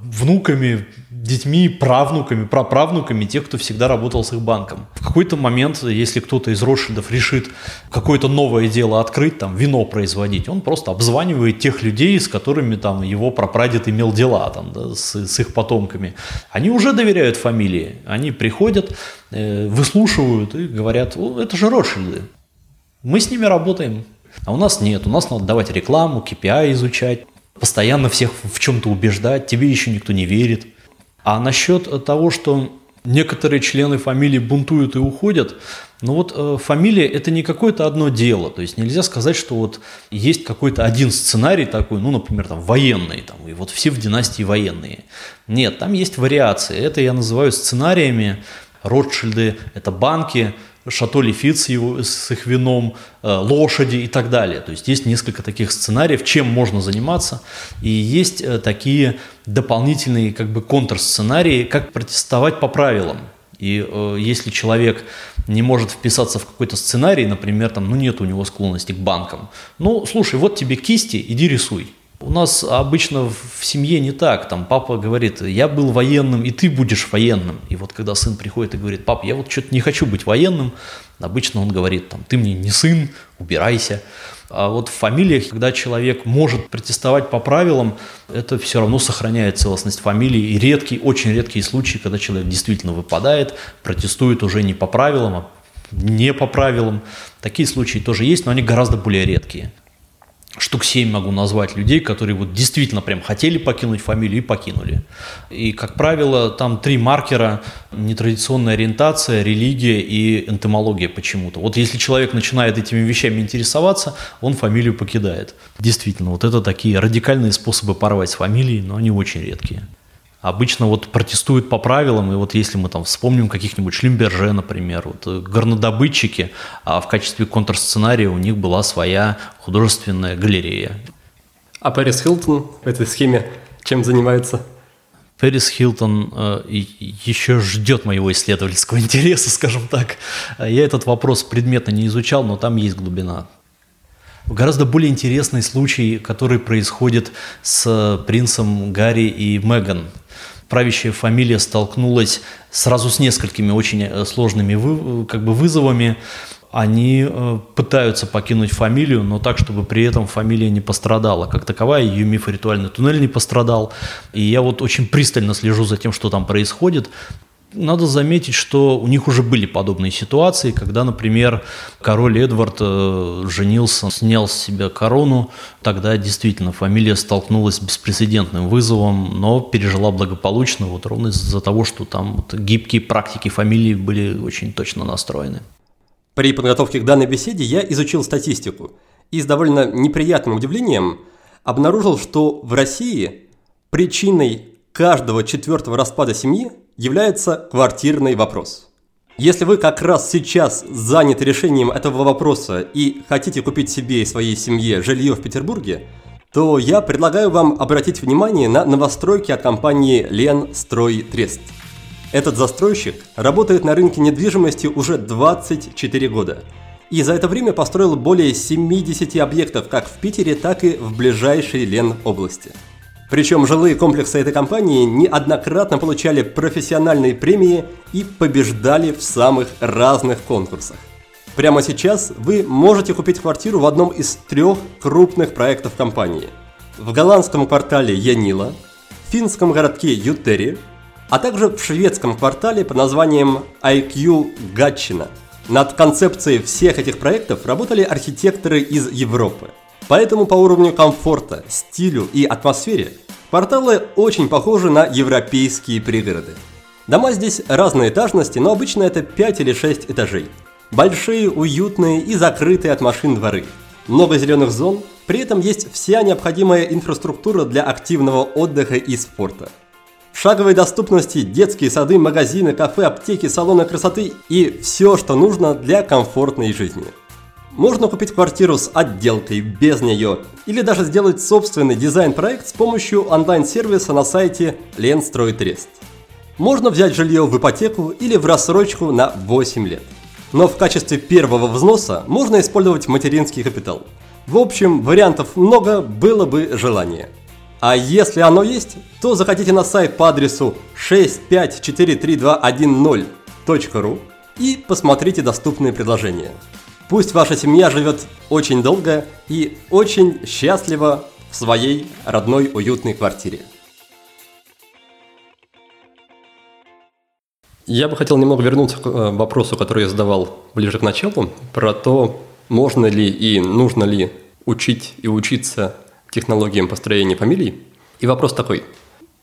внуками детьми, правнуками, праправнуками тех, кто всегда работал с их банком. В какой-то момент, если кто-то из Ротшильдов решит какое-то новое дело открыть, там, вино производить, он просто обзванивает тех людей, с которыми там его прапрадед имел дела, там, да, с, с их потомками. Они уже доверяют фамилии, они приходят, э, выслушивают и говорят, это же Ротшильды, мы с ними работаем, а у нас нет, у нас надо давать рекламу, KPI изучать, постоянно всех в чем-то убеждать, тебе еще никто не верит. А насчет того, что некоторые члены фамилии бунтуют и уходят, ну вот э, фамилия это не какое-то одно дело, то есть нельзя сказать, что вот есть какой-то один сценарий такой, ну, например, там военный, там, и вот все в династии военные. Нет, там есть вариации, это я называю сценариями, Ротшильды – это банки, Шато Лефит с, его, с их вином, э, лошади и так далее. То есть есть несколько таких сценариев, чем можно заниматься. И есть э, такие дополнительные как бы контрсценарии, как протестовать по правилам. И э, если человек не может вписаться в какой-то сценарий, например, там, ну нет у него склонности к банкам, ну слушай, вот тебе кисти, иди рисуй. У нас обычно в семье не так. Там папа говорит, я был военным, и ты будешь военным. И вот когда сын приходит и говорит, пап, я вот что-то не хочу быть военным, обычно он говорит, там, ты мне не сын, убирайся. А вот в фамилиях, когда человек может протестовать по правилам, это все равно сохраняет целостность фамилии. И редкие, очень редкие случаи, когда человек действительно выпадает, протестует уже не по правилам, а не по правилам. Такие случаи тоже есть, но они гораздо более редкие штук 7 могу назвать людей, которые вот действительно прям хотели покинуть фамилию и покинули. И, как правило, там три маркера – нетрадиционная ориентация, религия и энтомология почему-то. Вот если человек начинает этими вещами интересоваться, он фамилию покидает. Действительно, вот это такие радикальные способы порвать с фамилией, но они очень редкие обычно вот протестуют по правилам, и вот если мы там вспомним каких-нибудь Шлимберже, например, вот э, горнодобытчики, а в качестве контрсценария у них была своя художественная галерея. А Пэрис Хилтон в этой схеме чем занимается? Пэрис Хилтон э, еще ждет моего исследовательского [LAUGHS] интереса, скажем так. Я этот вопрос предметно не изучал, но там есть глубина. Гораздо более интересный случай, который происходит с принцем Гарри и Меган правящая фамилия столкнулась сразу с несколькими очень э, сложными вы, как бы вызовами. Они э, пытаются покинуть фамилию, но так, чтобы при этом фамилия не пострадала. Как таковая, ее мифоритуальный туннель не пострадал. И я вот очень пристально слежу за тем, что там происходит. Надо заметить, что у них уже были подобные ситуации, когда, например, король Эдвард э, женился, снял с себя корону, тогда действительно фамилия столкнулась с беспрецедентным вызовом, но пережила благополучно, вот ровно из-за того, что там вот гибкие практики фамилии были очень точно настроены. При подготовке к данной беседе я изучил статистику и с довольно неприятным удивлением обнаружил, что в России причиной каждого четвертого распада семьи является квартирный вопрос. Если вы как раз сейчас заняты решением этого вопроса и хотите купить себе и своей семье жилье в Петербурге, то я предлагаю вам обратить внимание на новостройки от компании Лен Строй Трест. Этот застройщик работает на рынке недвижимости уже 24 года. И за это время построил более 70 объектов как в Питере, так и в ближайшей Лен области. Причем жилые комплексы этой компании неоднократно получали профессиональные премии и побеждали в самых разных конкурсах. Прямо сейчас вы можете купить квартиру в одном из трех крупных проектов компании. В голландском квартале Янила, в финском городке Ютери, а также в шведском квартале под названием IQ Гатчина. Над концепцией всех этих проектов работали архитекторы из Европы – Поэтому по уровню комфорта, стилю и атмосфере кварталы очень похожи на европейские пригороды. Дома здесь разной этажности, но обычно это 5 или 6 этажей. Большие, уютные и закрытые от машин дворы. Много зеленых зон, при этом есть вся необходимая инфраструктура для активного отдыха и спорта. В шаговой доступности детские сады, магазины, кафе, аптеки, салоны красоты и все, что нужно для комфортной жизни. Можно купить квартиру с отделкой, без нее, или даже сделать собственный дизайн-проект с помощью онлайн-сервиса на сайте Ленстройтрест. Можно взять жилье в ипотеку или в рассрочку на 8 лет. Но в качестве первого взноса можно использовать материнский капитал. В общем, вариантов много, было бы желание. А если оно есть, то заходите на сайт по адресу 6543210.ru и посмотрите доступные предложения. Пусть ваша семья живет очень долго и очень счастливо в своей родной уютной квартире. Я бы хотел немного вернуться к э, вопросу, который я задавал ближе к началу, про то, можно ли и нужно ли учить и учиться технологиям построения фамилий. И вопрос такой –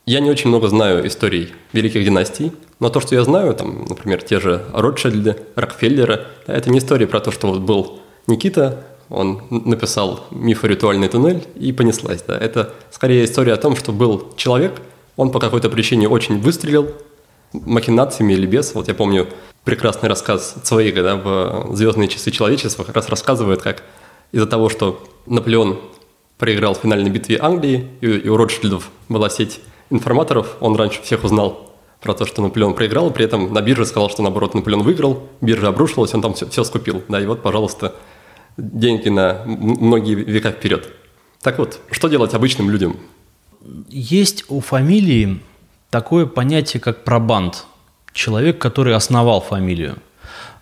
я не очень много знаю историй великих династий, но то, что я знаю, там, например, те же Ротшильды, Рокфеллеры, это не история про то, что вот был Никита, он написал миф о ритуальный туннель и понеслась. Да. Это скорее история о том, что был человек, он по какой-то причине очень выстрелил, махинациями или без. Вот я помню прекрасный рассказ Цвейга да, в «Звездные часы человечества», как раз рассказывает, как из-за того, что Наполеон проиграл в финальной битве Англии, и, у Ротшильдов была сеть информаторов, он раньше всех узнал про то, что Наполеон проиграл, при этом на бирже сказал, что наоборот Наполеон выиграл, биржа обрушилась, он там все, все скупил. Да, и вот, пожалуйста, деньги на многие века вперед. Так вот, что делать обычным людям? Есть у фамилии такое понятие, как пробанд. Человек, который основал фамилию.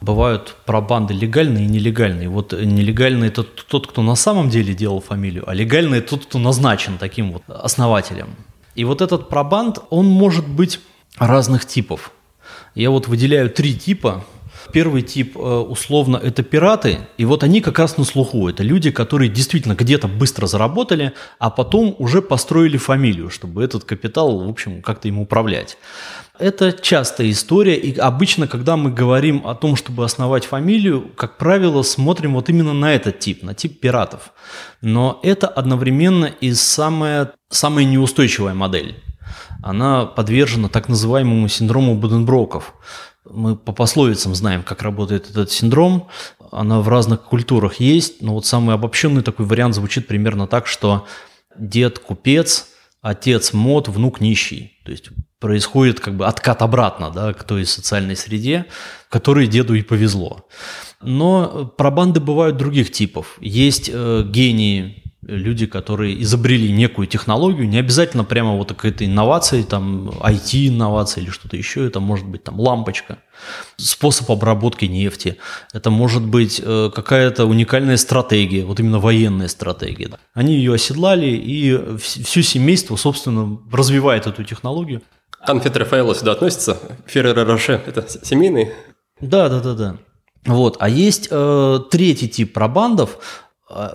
Бывают пробанды легальные и нелегальные. Вот нелегальный – это тот, кто на самом деле делал фамилию, а легальный – тот, кто назначен таким вот основателем. И вот этот пробанд, он может быть разных типов. Я вот выделяю три типа. Первый тип, э, условно, это пираты, и вот они как раз на слуху. Это люди, которые действительно где-то быстро заработали, а потом уже построили фамилию, чтобы этот капитал, в общем, как-то им управлять. Это частая история, и обычно, когда мы говорим о том, чтобы основать фамилию, как правило, смотрим вот именно на этот тип, на тип пиратов. Но это одновременно и самая, самая неустойчивая модель. Она подвержена так называемому синдрому Буденброков. Мы по пословицам знаем, как работает этот синдром. Она в разных культурах есть, но вот самый обобщенный такой вариант звучит примерно так, что дед купец, отец мод, внук нищий. То есть происходит как бы откат обратно да, к той социальной среде, которой деду и повезло. Но пробанды бывают других типов. Есть э, гении, люди, которые изобрели некую технологию, не обязательно прямо вот какая-то инновация, там IT-инновация или что-то еще, это может быть там лампочка, способ обработки нефти, это может быть э, какая-то уникальная стратегия, вот именно военная стратегия. Они ее оседлали, и все семейство, собственно, развивает эту технологию. Конфеты Рафаэла сюда относятся? Феррero Роше – это семейные? Да, да, да, да. Вот. А есть э, третий тип пробандов,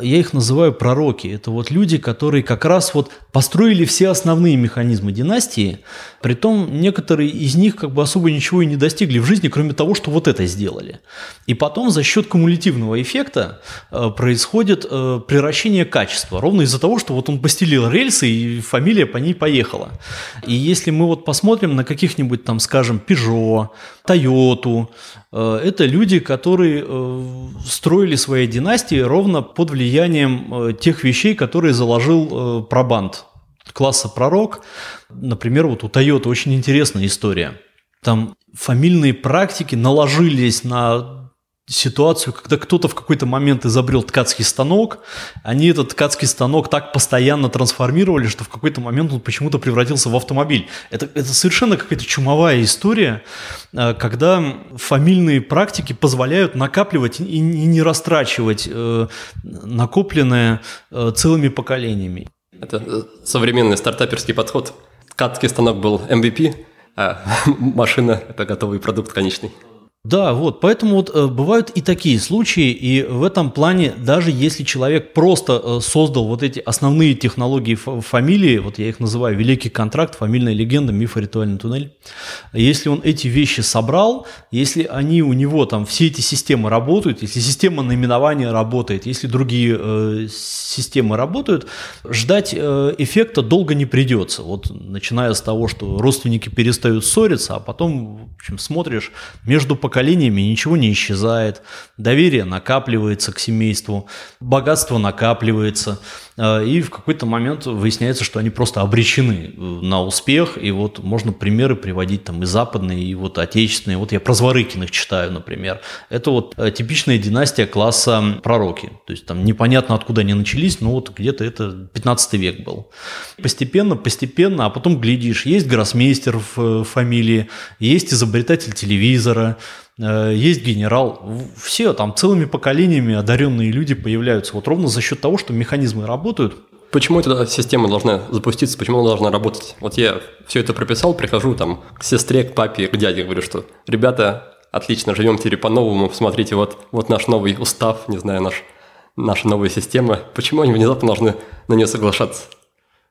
я их называю пророки. Это вот люди, которые как раз вот построили все основные механизмы династии, притом некоторые из них как бы особо ничего и не достигли в жизни, кроме того, что вот это сделали. И потом за счет кумулятивного эффекта э, происходит э, превращение качества, ровно из-за того, что вот он постелил рельсы и фамилия по ней поехала. И если мы вот посмотрим на каких-нибудь там, скажем, Peugeot, Toyota, э, это люди, которые строили свои династии ровно под под влиянием тех вещей, которые заложил пробанд класса пророк. Например, вот у Toyota очень интересная история. Там фамильные практики наложились на ситуацию, когда кто-то в какой-то момент изобрел ткацкий станок, они этот ткацкий станок так постоянно трансформировали, что в какой-то момент он почему-то превратился в автомобиль. Это, это совершенно какая-то чумовая история, э, когда фамильные практики позволяют накапливать и не растрачивать э, накопленное э, целыми поколениями. Это современный стартаперский подход. Ткацкий станок был MVP, а [LAUGHS] машина – это готовый продукт конечный. Да, вот, поэтому вот э, бывают и такие случаи, и в этом плане, даже если человек просто э, создал вот эти основные технологии фамилии, вот я их называю великий контракт, фамильная легенда, миф, ритуальный туннель, если он эти вещи собрал, если они у него там, все эти системы работают, если система наименования работает, если другие э, системы работают, ждать э, эффекта долго не придется. Вот начиная с того, что родственники перестают ссориться, а потом, в общем, смотришь между поколениями ничего не исчезает, доверие накапливается к семейству, богатство накапливается, э, и в какой-то момент выясняется, что они просто обречены э, на успех, и вот можно примеры приводить там и западные, и вот отечественные. Вот я про Зворыкиных читаю, например. Это вот э, типичная династия класса пророки. То есть там непонятно, откуда они начались, но вот где-то это 15 век был. Постепенно, постепенно, а потом глядишь, есть гроссмейстер в фамилии, есть изобретатель телевизора, есть генерал, все там целыми поколениями одаренные люди появляются вот ровно за счет того, что механизмы работают. Почему эта система должна запуститься, почему она должна работать? Вот я все это прописал, прихожу там к сестре, к папе, к дяде, говорю, что ребята, отлично, живем теперь по-новому, смотрите, вот, вот наш новый устав, не знаю, наш, наша новая система. Почему они внезапно должны на нее соглашаться?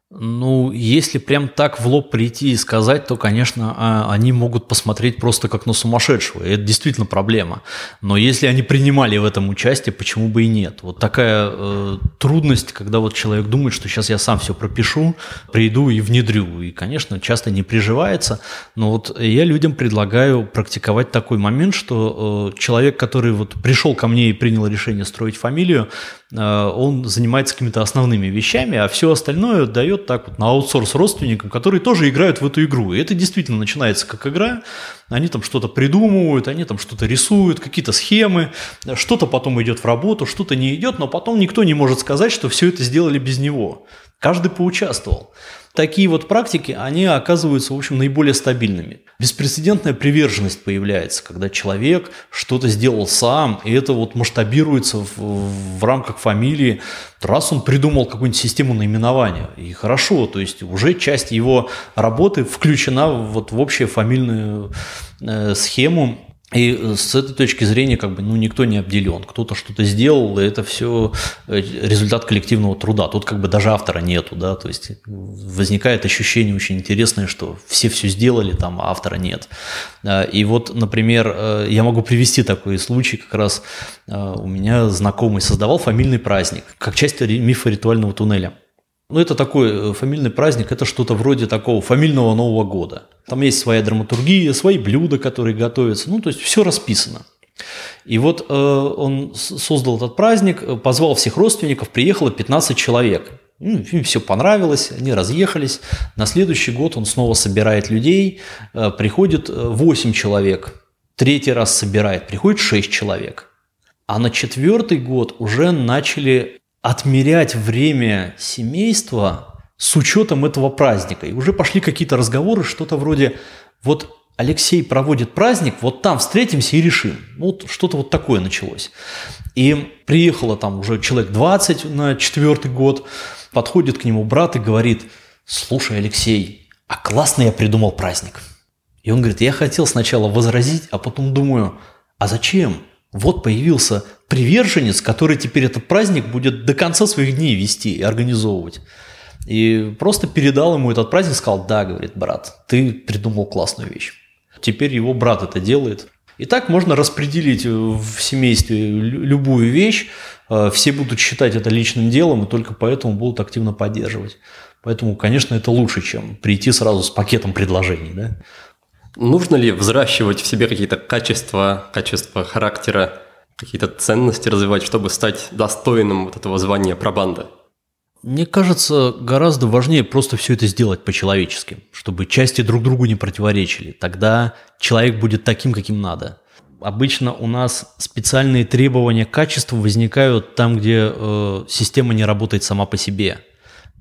Ну, если прям так в лоб прийти и сказать, то, конечно, а, они могут посмотреть просто как на сумасшедшего. И это действительно проблема. Но если они принимали в этом участие, почему бы и нет? Вот такая э, трудность, когда вот человек думает, что сейчас я сам все пропишу, приду и внедрю. И, конечно, часто не приживается. Но вот я людям предлагаю практиковать такой момент, что э, человек, который вот пришел ко мне и принял решение строить фамилию, Э, он занимается какими-то основными вещами, а все остальное дает так вот на аутсорс родственникам, которые тоже играют в эту игру. И это действительно начинается как игра, они там что-то придумывают, они там что-то рисуют, какие-то схемы, что-то потом идет в работу, что-то не идет, но потом никто не может сказать, что все это сделали без него. Каждый поучаствовал такие вот практики, они оказываются, в общем, наиболее стабильными. Беспрецедентная приверженность появляется, когда человек что-то сделал сам, и это вот масштабируется в, в рамках фамилии. Раз он придумал какую-нибудь систему наименования, и хорошо, то есть уже часть его работы включена вот в общую фамильную э, схему и э, с этой точки зрения как бы ну, никто не обделен. Кто-то что-то сделал, и это все э, результат коллективного труда. Тут как бы даже автора нету, да, то есть возникает ощущение очень интересное, что все все сделали, там, а автора нет. А, и вот, например, э, я могу привести такой случай, как раз у меня знакомый создавал фамильный праздник, как часть мифа ритуального туннеля. Ну, это такой фамильный праздник, это что-то вроде такого фамильного Нового года. Там есть своя драматургия, свои блюда, которые готовятся. Ну, то есть все расписано. И вот э, он создал этот праздник, позвал всех родственников, приехало 15 человек. Ну, им все понравилось, они разъехались. На следующий год он снова собирает людей, э, приходит 8 э, человек. Третий раз собирает, приходит 6 человек. А на четвертый год уже начали отмерять время семейства с учетом этого праздника. И уже пошли какие-то разговоры, что-то вроде вот Алексей проводит праздник, вот там встретимся и решим. Вот что-то вот такое началось. И приехало там уже человек 20 на четвертый год, подходит к нему брат и говорит, слушай, Алексей, а классно я придумал праздник. И он говорит, я хотел сначала возразить, а потом думаю, а зачем? Вот появился приверженец, который теперь этот праздник будет до конца своих дней вести и организовывать. И просто передал ему этот праздник, сказал, да, говорит, брат, ты придумал классную вещь. Теперь его брат это делает. И так можно распределить в семействе любую вещь, э, все будут считать это личным делом и только поэтому будут активно поддерживать. Поэтому, конечно, это лучше, чем прийти сразу с пакетом предложений. Да? Нужно ли взращивать в себе какие-то качества, качества характера какие-то ценности развивать, чтобы стать достойным вот этого звания пробанда? Мне кажется, гораздо важнее просто все это сделать по-человечески, чтобы части друг другу не противоречили. Тогда человек будет таким, каким надо. Обычно у нас специальные требования к качеству возникают там, где э, система не работает сама по себе.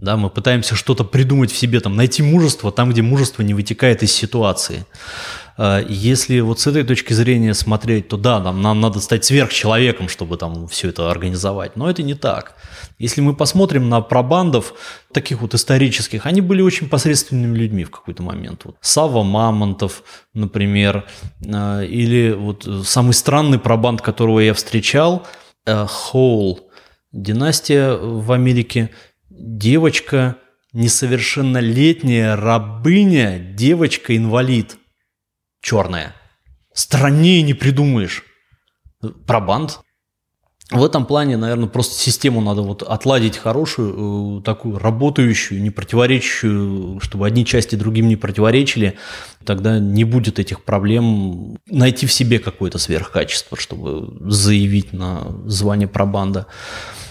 Да, мы пытаемся что-то придумать в себе, там, найти мужество там, где мужество не вытекает из ситуации. Э, если вот с этой точки зрения смотреть, то да, нам, нам надо стать сверхчеловеком, чтобы там все это организовать. Но это не так. Если мы посмотрим на пробандов, таких вот исторических, они были очень посредственными людьми в какой-то момент. Вот Сава Мамонтов, например, э, или вот самый странный пробанд, которого я встречал, э, Хоул, династия в Америке, девочка, несовершеннолетняя рабыня, девочка-инвалид – черная. Страннее не придумаешь. Пробанд. В этом плане, наверное, просто систему надо вот отладить хорошую, э, такую работающую, не противоречащую, чтобы одни части другим не противоречили. Тогда не будет этих проблем найти в себе какое-то сверхкачество, чтобы заявить на звание пробанда.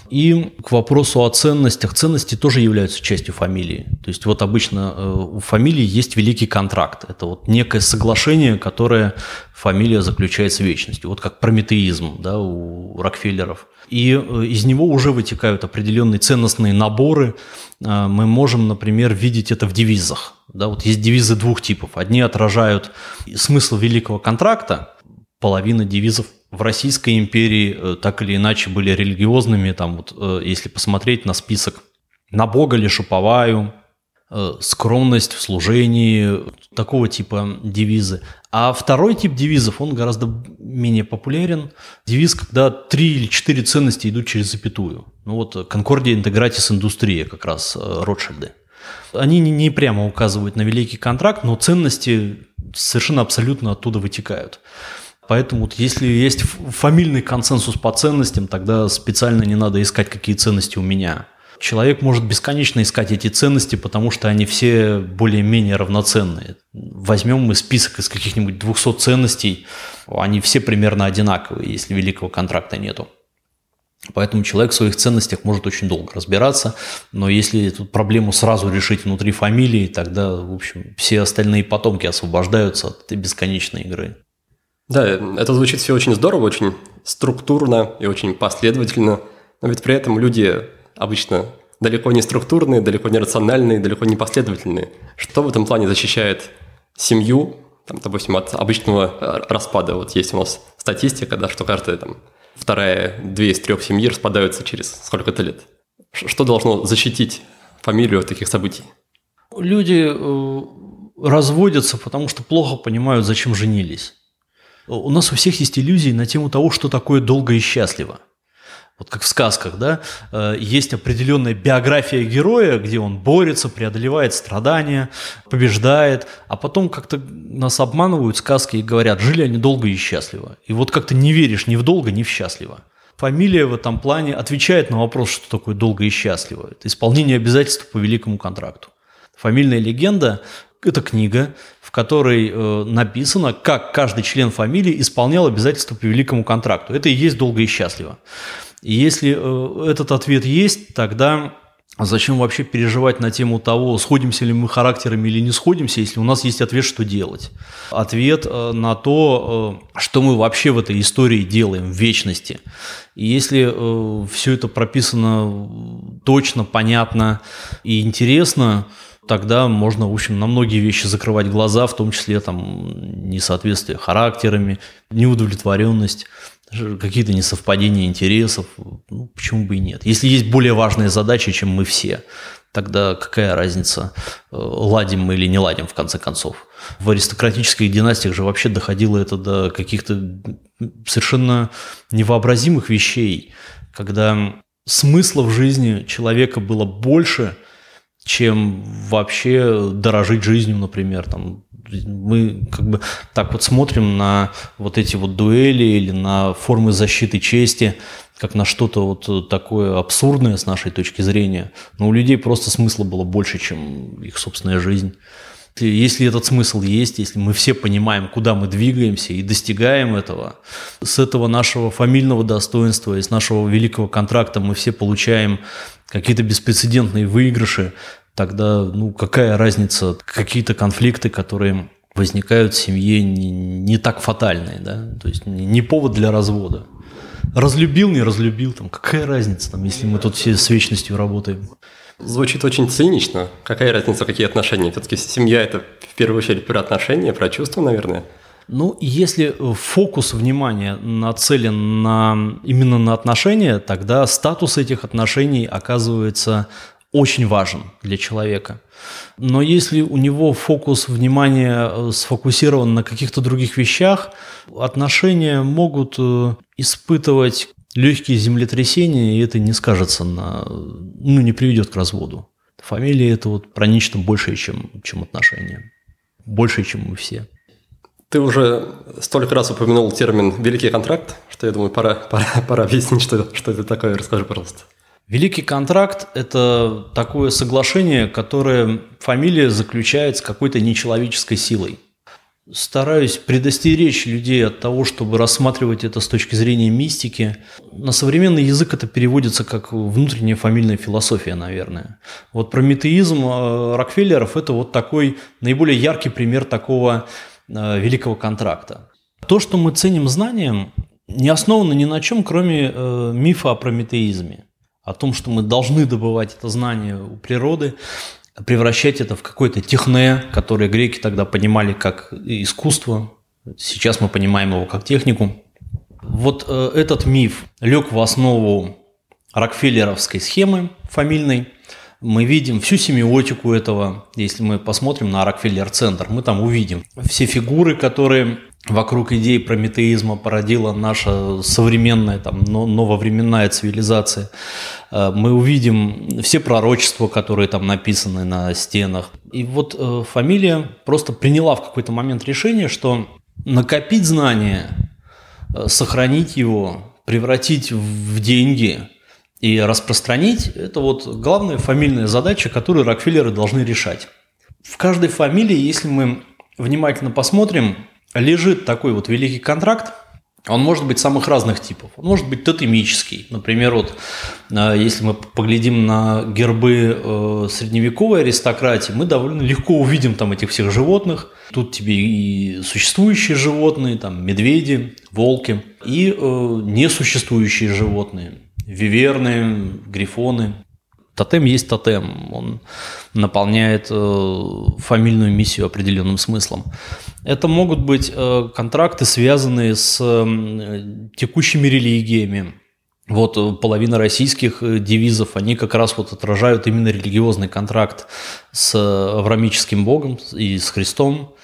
И к вопросу о ценностях. Ценности тоже являются частью фамилии. То есть вот обычно э, у фамилии есть великий контракт. Это вот некое соглашение, которое фамилия заключает с вечностью. Вот как прометеизм да, у Рокфеллеров. И э, из него уже вытекают определенные ценностные наборы. Э, мы можем, например, видеть это в девизах. Да, вот есть девизы двух типов. Одни отражают смысл великого контракта, половина девизов в Российской империи э, так или иначе были религиозными, там вот, э, если посмотреть на список, на Бога ли шуповаю, э, скромность в служении, такого типа девизы. А второй тип девизов, он гораздо менее популярен. Девиз, когда три или четыре ценности идут через запятую. Ну вот Конкордия Интегратис Индустрия, как раз Ротшильды. Они не прямо указывают на великий контракт, но ценности совершенно абсолютно оттуда вытекают. Поэтому если есть фамильный консенсус по ценностям, тогда специально не надо искать, какие ценности у меня. Человек может бесконечно искать эти ценности, потому что они все более-менее равноценные. Возьмем мы список из каких-нибудь 200 ценностей, они все примерно одинаковые, если великого контракта нету. Поэтому человек в своих ценностях может очень долго разбираться, но если эту проблему сразу решить внутри фамилии, тогда, в общем, все остальные потомки освобождаются от этой бесконечной игры. Да, это звучит все очень здорово, очень структурно и очень последовательно, но ведь при этом люди обычно далеко не структурные, далеко не рациональные, далеко не последовательные. Что в этом плане защищает семью, там, допустим, от обычного э, распада? Вот есть у нас статистика, да, что каждая там вторая, две из трех семьи распадаются через сколько-то лет. Что должно защитить фамилию от таких событий? Люди э, разводятся, потому что плохо понимают, зачем женились. У нас у всех есть иллюзии на тему того, что такое долго и счастливо. Вот как в сказках, да, э, есть определенная биография героя, где он борется, преодолевает страдания, побеждает, а потом как-то нас обманывают сказки и говорят, жили они долго и счастливо. И вот как-то не веришь ни в долго, ни в счастливо. Фамилия в этом плане отвечает на вопрос, что такое долго и счастливо. Это исполнение обязательств по великому контракту. Фамильная легенда – это книга, в которой э, написано, как каждый член фамилии исполнял обязательства по великому контракту. Это и есть долго и счастливо. И если э, этот ответ есть, тогда зачем вообще переживать на тему того, сходимся ли мы характерами или не сходимся, если у нас есть ответ, что делать. Ответ э, на то, э, что мы вообще в этой истории делаем в вечности. И если э, все это прописано точно, понятно и интересно, тогда можно, в общем, на многие вещи закрывать глаза, в том числе там несоответствие характерами, неудовлетворенность, какие-то несовпадения интересов. Ну, почему бы и нет? Если есть более важные задачи, чем мы все, тогда какая разница, э, ладим мы или не ладим, в конце концов. В аристократических династиях же вообще доходило это до каких-то совершенно невообразимых вещей, когда смысла в жизни человека было больше – чем вообще дорожить жизнью, например. Там, мы как бы так вот смотрим на вот эти вот дуэли или на формы защиты чести, как на что-то вот такое абсурдное с нашей точки зрения. Но у людей просто смысла было больше, чем их собственная жизнь. Если этот смысл есть, если мы все понимаем, куда мы двигаемся и достигаем этого, с этого нашего фамильного достоинства, из нашего великого контракта мы все получаем какие-то беспрецедентные выигрыши, тогда ну, какая разница, какие-то конфликты, которые возникают в семье не, не так фатальные, да, то есть не, не повод для развода. Разлюбил, не разлюбил, там, какая разница, там, если мы тут все с вечностью работаем. Звучит очень цинично. Какая разница, какие отношения? Все-таки семья – это в первую очередь про отношения, про чувства, наверное. Ну, если фокус внимания нацелен на, именно на отношения, тогда статус этих отношений оказывается очень важен для человека. Но если у него фокус внимания э, сфокусирован на каких-то других вещах, отношения могут э, испытывать легкие землетрясения, и это не скажется на, ну, не приведет к разводу. Фамилия это вот про нечто большее, чем, чем отношения. Больше, чем мы все. Ты уже столько раз упомянул термин «великий контракт», что я думаю, пора, пора, пора объяснить, что, что это такое. Расскажи, пожалуйста. Великий контракт – это такое соглашение, которое фамилия заключает с какой-то нечеловеческой силой. Стараюсь предостеречь людей от того, чтобы рассматривать это с точки зрения мистики. На современный язык это переводится как внутренняя фамильная философия, наверное. Вот прометеизм э, Рокфеллеров – это вот такой наиболее яркий пример такого великого контракта. То, что мы ценим знанием, не основано ни на чем, кроме э, мифа о прометеизме о том, что мы должны добывать это знание у природы, превращать это в какое-то техне, которое греки тогда понимали как искусство. Сейчас мы понимаем его как технику. Вот э, этот миф лег в основу Рокфеллеровской схемы фамильной. Мы видим всю семиотику этого. Если мы посмотрим на Рокфеллер-центр, мы там увидим все фигуры, которые вокруг идеи прометеизма породила наша современная, там, нововременная цивилизация. Э, мы увидим все пророчества, которые там написаны на стенах. И вот э, фамилия просто приняла в какой-то момент решение, что накопить знания, э, сохранить его, превратить в деньги и распространить – это вот главная фамильная задача, которую Рокфеллеры должны решать. В каждой фамилии, если мы внимательно посмотрим, лежит такой вот великий контракт, он может быть самых разных типов. Он может быть тотемический. Например, вот, э, если мы поглядим на гербы э, средневековой аристократии, мы довольно легко увидим там этих всех животных. Тут тебе и существующие животные, там медведи, волки, и э, несуществующие животные. Виверны, грифоны. Тотем есть тотем, он наполняет э, фамильную миссию определенным смыслом. Это могут быть э, контракты, связанные с э, текущими религиями. Вот половина российских девизов, они как раз вот отражают именно религиозный контракт с аврамическим богом и с Христом.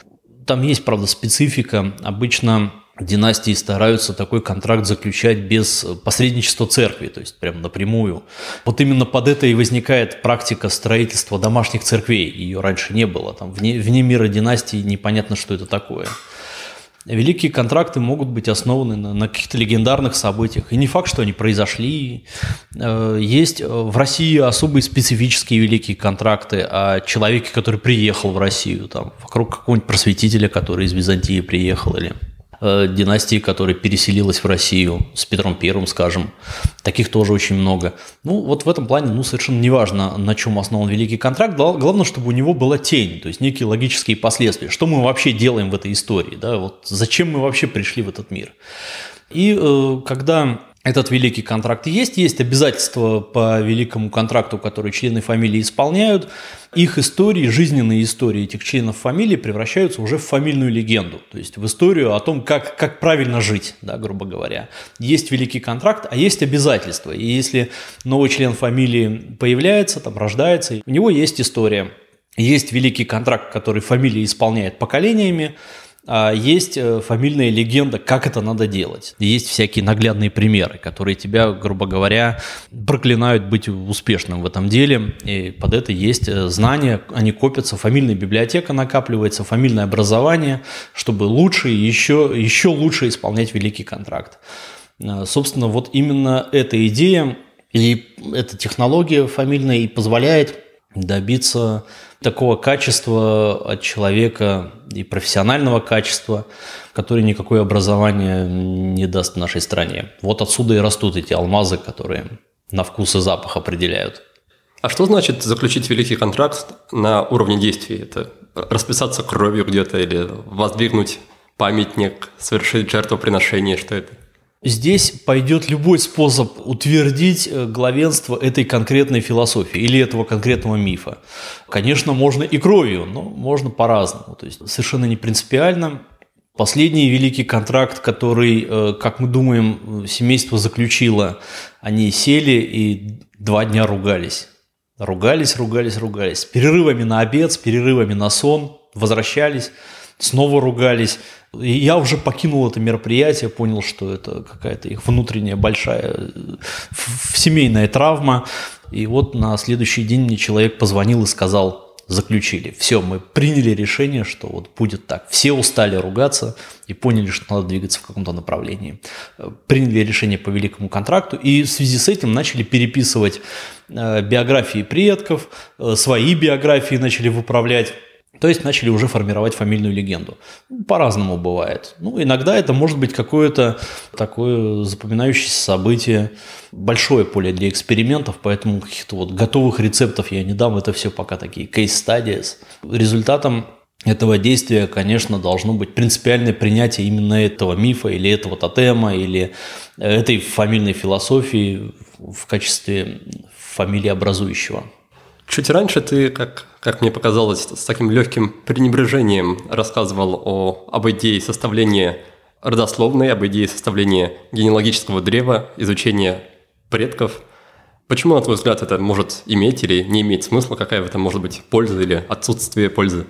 Там есть, правда, специфика. Обычно династии стараются такой контракт заключать без посредничества церкви, то есть прям напрямую. Вот именно под это и возникает практика строительства домашних церквей. Ее раньше не было. Там вне, вне мира династии непонятно, что это такое. Великие контракты могут быть основаны на, на каких-то легендарных событиях. И не факт, что они произошли. Э, есть в России особые специфические великие контракты о человеке, который приехал в Россию, там, вокруг какого-нибудь просветителя, который из Византии приехал, или э, династии, которая переселилась в Россию с Петром Первым, скажем. Таких тоже очень много. Ну, вот в этом плане, ну, совершенно неважно, на чем основан Великий контракт. Главное, чтобы у него была тень, то есть некие логические последствия. Что мы вообще делаем в этой истории, да, вот зачем мы вообще пришли в этот мир. И э, когда этот великий контракт есть, есть обязательства по великому контракту, которые члены фамилии исполняют. Их истории, жизненные истории этих членов фамилии превращаются уже в фамильную легенду, то есть в историю о том, как, как правильно жить, да, грубо говоря. Есть великий контракт, а есть обязательства. И если новый член фамилии появляется, там рождается, у него есть история. Есть великий контракт, который фамилия исполняет поколениями, есть э, фамильная легенда, как это надо делать. Есть всякие наглядные примеры, которые тебя, грубо говоря, проклинают быть успешным в этом деле. И под это есть э, знания, они копятся, фамильная библиотека накапливается, фамильное образование, чтобы лучше еще, еще лучше исполнять великий контракт. Э, собственно, вот именно эта идея и эта технология фамильная и позволяет добиться такого качества от человека и профессионального качества, который никакое образование не даст нашей стране. Вот отсюда и растут эти алмазы, которые на вкус и запах определяют. А что значит заключить великий контракт на уровне действий? Это расписаться кровью где-то или воздвигнуть памятник, совершить жертвоприношение? Что это? Здесь пойдет любой способ утвердить э, главенство этой конкретной философии или этого конкретного мифа. Конечно, можно и кровью, но можно по-разному. То есть совершенно не принципиально. Последний великий контракт, который, э, как мы думаем, семейство заключило, они сели и два дня ругались. Ругались, ругались, ругались. С перерывами на обед, с перерывами на сон, возвращались, снова ругались. И я уже покинул это мероприятие, понял, что это какая-то их внутренняя большая семейная травма. И вот на следующий день мне человек позвонил и сказал, заключили. Все, мы приняли решение, что вот будет так. Все устали ругаться и поняли, что надо двигаться в каком-то направлении. Приняли решение по великому контракту и в связи с этим начали переписывать э, биографии предков, э, свои биографии начали выправлять. То есть начали уже формировать фамильную легенду. По-разному бывает. Ну, иногда это может быть какое-то такое запоминающееся событие, большое поле для экспериментов, поэтому каких-то вот готовых рецептов я не дам. Это все пока такие studies. Результатом этого действия, конечно, должно быть принципиальное принятие именно этого мифа или этого тотема или этой фамильной философии в качестве фамилии образующего. Чуть раньше ты, как, как мне показалось, с таким легким пренебрежением рассказывал о, об идее составления родословной, об идее составления генеалогического древа, изучения предков. Почему, на твой взгляд, это может иметь или не иметь смысла? Какая в этом может быть польза или отсутствие пользы?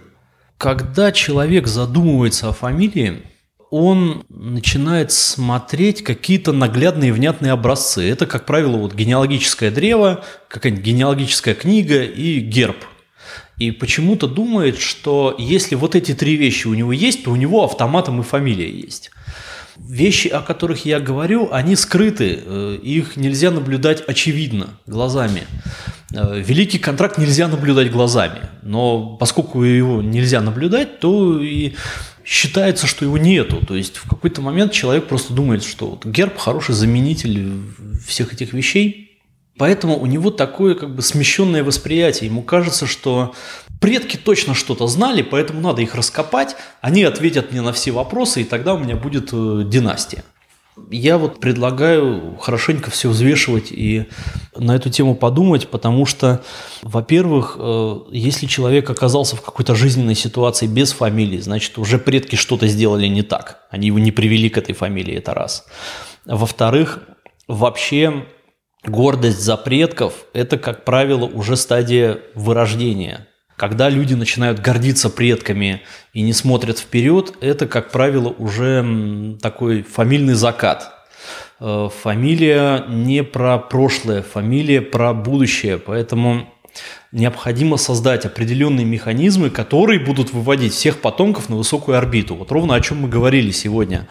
Когда человек задумывается о фамилии, он начинает смотреть какие-то наглядные внятные образцы. Это, как правило, вот генеалогическое древо, какая-нибудь генеалогическая книга и герб. И почему-то думает, что если вот эти три вещи у него есть, то у него автоматом и фамилия есть. Вещи, о которых я говорю, они скрыты, э, их нельзя наблюдать очевидно глазами. Э, великий контракт нельзя наблюдать глазами, но поскольку его нельзя наблюдать, то и считается, что его нету. То есть в какой-то момент человек просто думает, что вот герб хороший заменитель всех этих вещей, Поэтому у него такое как бы смещенное восприятие. Ему кажется, что предки точно что-то знали, поэтому надо их раскопать, они ответят мне на все вопросы, и тогда у меня будет э, династия. Я вот предлагаю хорошенько все взвешивать и на эту тему подумать, потому что, во-первых, э, если человек оказался в какой-то жизненной ситуации без фамилии, значит, уже предки что-то сделали не так. Они его не привели к этой фамилии, это раз. Во-вторых, вообще гордость за предков – это, как правило, уже стадия вырождения – когда люди начинают гордиться предками и не смотрят вперед, это, как правило, уже такой фамильный закат. Э, фамилия не про прошлое, фамилия про будущее. Поэтому необходимо создать определенные механизмы, которые будут выводить всех потомков на высокую орбиту. Вот ровно о чем мы говорили сегодня.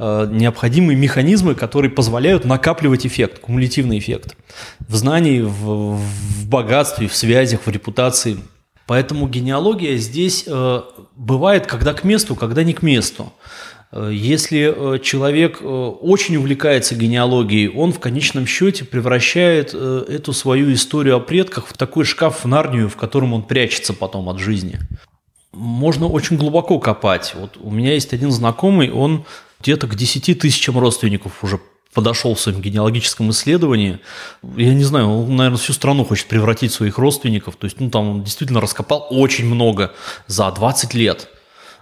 Э, необходимые механизмы, которые позволяют накапливать эффект, кумулятивный эффект в знании, в, в богатстве, в связях, в репутации – Поэтому генеалогия здесь э, бывает когда к месту, когда не к месту. Э, если э, человек очень увлекается генеалогией, он в конечном счете превращает эту свою историю о предках в такой шкаф в Нарнию, в котором он прячется потом от жизни. Можно очень глубоко копать. Вот у меня есть один знакомый, он где-то к 10 тысячам родственников уже подошел в своем генеалогическом исследовании. Я не знаю, он, наверное, всю страну хочет превратить в своих родственников. То есть, ну, там он действительно раскопал очень много за 20 лет.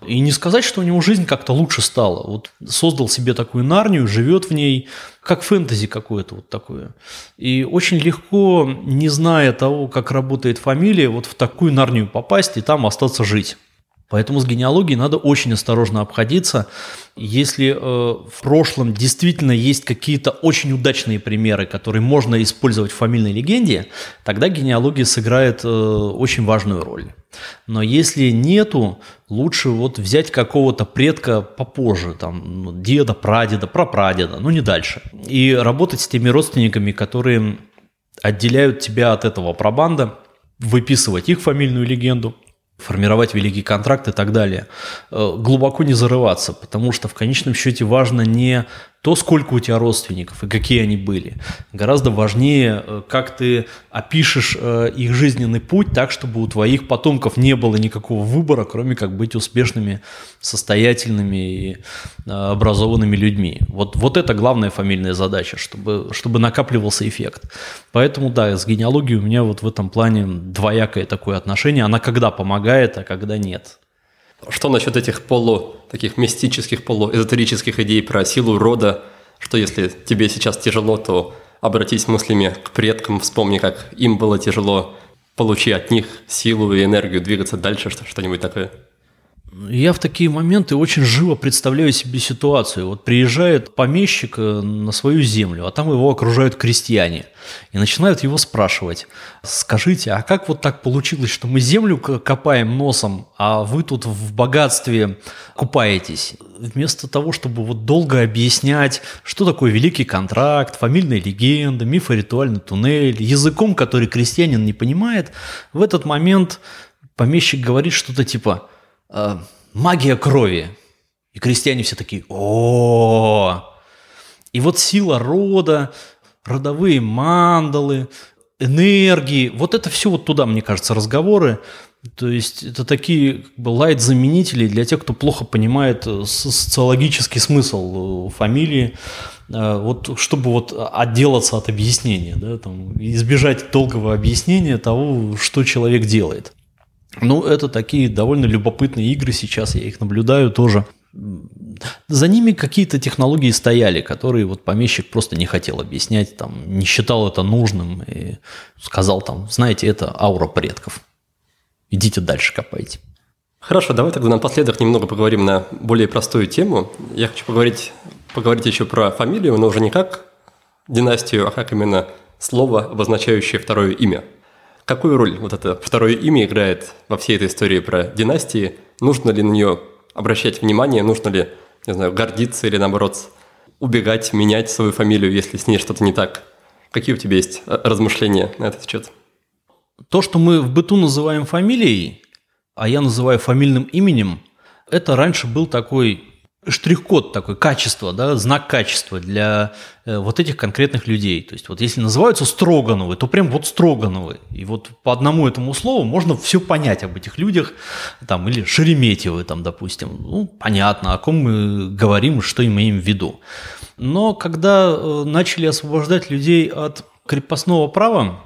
И не сказать, что у него жизнь как-то лучше стала. Вот создал себе такую нарнию, живет в ней, как фэнтези какое-то вот такое. И очень легко, не зная того, как работает фамилия, вот в такую нарнию попасть и там остаться жить. Поэтому с генеалогией надо очень осторожно обходиться. Если э, в прошлом действительно есть какие-то очень удачные примеры, которые можно использовать в фамильной легенде, тогда генеалогия сыграет э, очень важную роль. Но если нету, лучше вот взять какого-то предка попозже, там, ну, деда, прадеда, прапрадеда, ну не дальше. И работать с теми родственниками, которые отделяют тебя от этого пробанда, выписывать их фамильную легенду, формировать великий контракт и так далее. Э, глубоко не зарываться, потому что в конечном счете важно не то, сколько у тебя родственников и какие они были. Гораздо важнее, э, как ты опишешь э, их жизненный путь так, чтобы у твоих потомков не было никакого выбора, кроме как быть успешными, состоятельными и э, образованными людьми. Вот, вот это главная фамильная задача, чтобы, чтобы накапливался эффект. Поэтому, да, с генеалогией у меня вот в этом плане двоякое такое отношение. Она когда помогает, а когда нет. Что насчет этих полу, таких мистических, полуэзотерических идей про силу рода, что если тебе сейчас тяжело, то обратись мыслями к предкам, вспомни, как им было тяжело, получи от них силу и энергию двигаться дальше, что-нибудь такое. Я в такие моменты очень живо представляю себе ситуацию. Вот приезжает помещик э, на свою землю, а там его окружают крестьяне. И начинают его спрашивать, скажите, а как вот так получилось, что мы землю копаем носом, а вы тут в богатстве купаетесь? Вместо того, чтобы вот долго объяснять, что такое великий контракт, фамильная легенда, мифоритуальный туннель, языком, который крестьянин не понимает, в этот момент помещик говорит что-то типа – э, магия крови. И крестьяне все такие, о И вот сила рода, родовые мандалы, энергии, вот это все вот туда, мне кажется, разговоры. То есть это такие как бы, лайт-заменители для тех, кто плохо понимает э, социологический смысл э, фамилии, вот чтобы вот отделаться от объяснения, да, там, избежать долгого объяснения того, что человек делает. Ну, это такие довольно любопытные игры сейчас, я их наблюдаю тоже. За ними какие-то технологии стояли, которые вот помещик просто не хотел объяснять, там, не считал это нужным и сказал там, знаете, это аура предков. Идите дальше копайте. Хорошо, давай тогда напоследок немного поговорим на более простую тему. Я хочу поговорить, поговорить еще про фамилию, но уже не как династию, а как именно слово, обозначающее второе имя – Какую роль вот это второе имя играет во всей этой истории про династии? Нужно ли на нее обращать внимание? Нужно ли, не знаю, гордиться или наоборот убегать, менять свою фамилию, если с ней что-то не так? Какие у тебя есть э, размышления на этот счет? То, что мы в быту называем фамилией, а я называю фамильным именем, это раньше был такой штрих-код такой, качество, да, знак качества для э, вот этих конкретных людей. То есть вот если называются Строгановы, то прям вот Строгановы. И вот по одному этому слову можно все понять об этих людях, там, или Шереметьевы, там, допустим. Ну, понятно, о ком мы говорим, что имеем в виду. Но когда э, начали освобождать людей от крепостного права,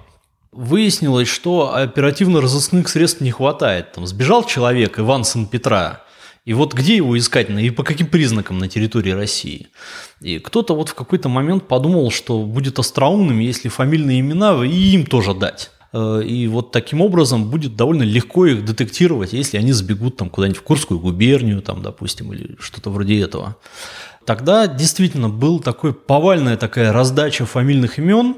выяснилось, что оперативно-розыскных средств не хватает. Там сбежал человек, Иван сын Петра, и вот где его искать, и по каким признакам на территории России? И кто-то вот в какой-то момент подумал, что будет остроумным, если фамильные имена и им тоже дать. Э, и вот таким образом будет довольно легко их детектировать, если они сбегут там куда-нибудь в Курскую губернию, там, допустим, или что-то вроде этого. Тогда действительно был такой повальная такая раздача фамильных имен,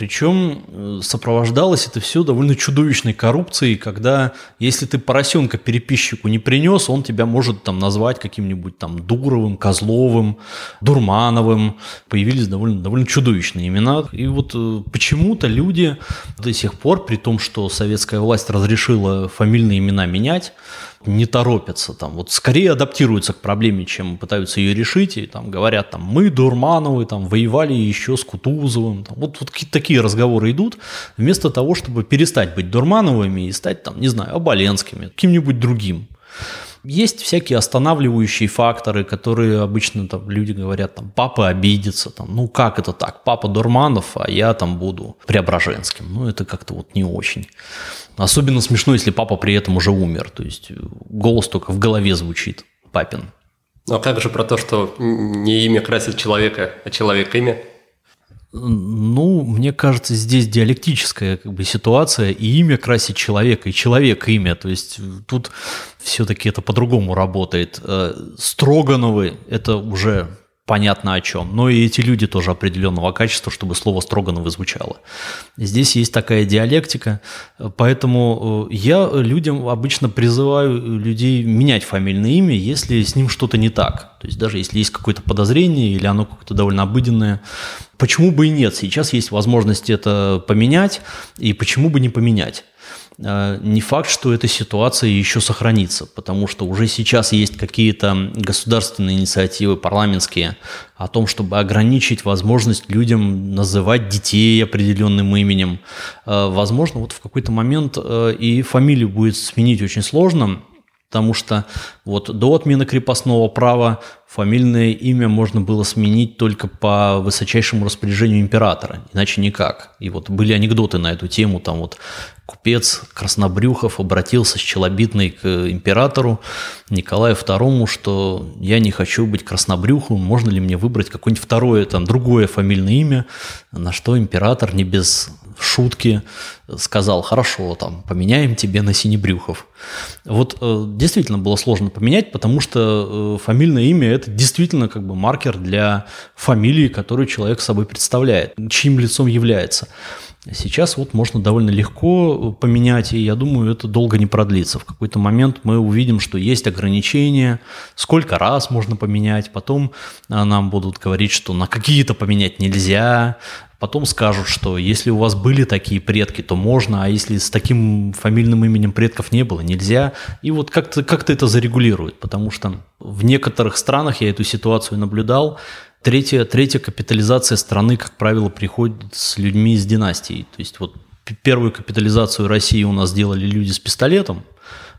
причем э, сопровождалось это все довольно чудовищной коррупцией, когда если ты поросенка переписчику не принес, он тебя может там назвать каким-нибудь там Дуровым, Козловым, Дурмановым. Появились довольно, довольно чудовищные имена. И вот э, почему-то люди до сих пор, при том, что советская власть разрешила фамильные имена менять, не торопятся, там, вот скорее адаптируются к проблеме, чем пытаются ее решить, и там говорят, там, мы, Дурмановы, там, воевали еще с Кутузовым, там, вот, вот какие-то такие разговоры идут, вместо того, чтобы перестать быть Дурмановыми и стать, там, не знаю, Оболенскими, каким-нибудь другим. Есть всякие останавливающие факторы, которые обычно там люди говорят, там, папа обидится, там, ну как это так, папа Дурманов, а я там буду Преображенским. Ну это как-то вот не очень. Особенно смешно, если папа при этом уже умер, то есть голос только в голове звучит, папин. Ну а как же про то, что не имя красит человека, а человек имя? Ну, мне кажется, здесь диалектическая как бы, ситуация, и имя красит человека, и человек имя. То есть тут все-таки это по-другому работает. Э, Строгановы – это уже понятно о чем. Но и эти люди тоже определенного качества, чтобы слово Строгановы звучало. Здесь есть такая диалектика, поэтому э, я людям обычно призываю людей менять фамильное имя, если с ним что-то не так. То есть даже если есть какое-то подозрение или оно какое-то довольно обыденное, почему бы и нет? Сейчас есть возможность это поменять, и почему бы не поменять? Э, не факт, что эта ситуация еще сохранится, потому что уже сейчас есть какие-то государственные инициативы парламентские о том, чтобы ограничить возможность людям называть детей определенным именем. Э, возможно, вот в какой-то момент э, и фамилию будет сменить очень сложно, потому что вот до отмены крепостного права фамильное имя можно было сменить только по высочайшему распоряжению императора, иначе никак. И вот были анекдоты на эту тему, там вот купец Краснобрюхов обратился с челобитной к императору Николаю II, что я не хочу быть Краснобрюхом, можно ли мне выбрать какое-нибудь второе, там, другое фамильное имя, на что император не без шутки сказал, хорошо, там, поменяем тебе на Синебрюхов. Вот э, действительно было сложно поменять, потому что э, фамильное имя – это действительно как бы маркер для фамилии, которую человек собой представляет, чьим лицом является. Сейчас вот можно довольно легко поменять, и я думаю, это долго не продлится. В какой-то момент мы увидим, что есть ограничения, сколько раз можно поменять, потом а, нам будут говорить, что на какие-то поменять нельзя, Потом скажут, что если у вас были такие предки, то можно, а если с таким фамильным именем предков не было, нельзя. И вот как-то как это зарегулирует, потому что в некоторых странах я эту ситуацию наблюдал. Третья, третья капитализация страны, как правило, приходит с людьми из династии. То есть вот первую капитализацию России у нас делали люди с пистолетом,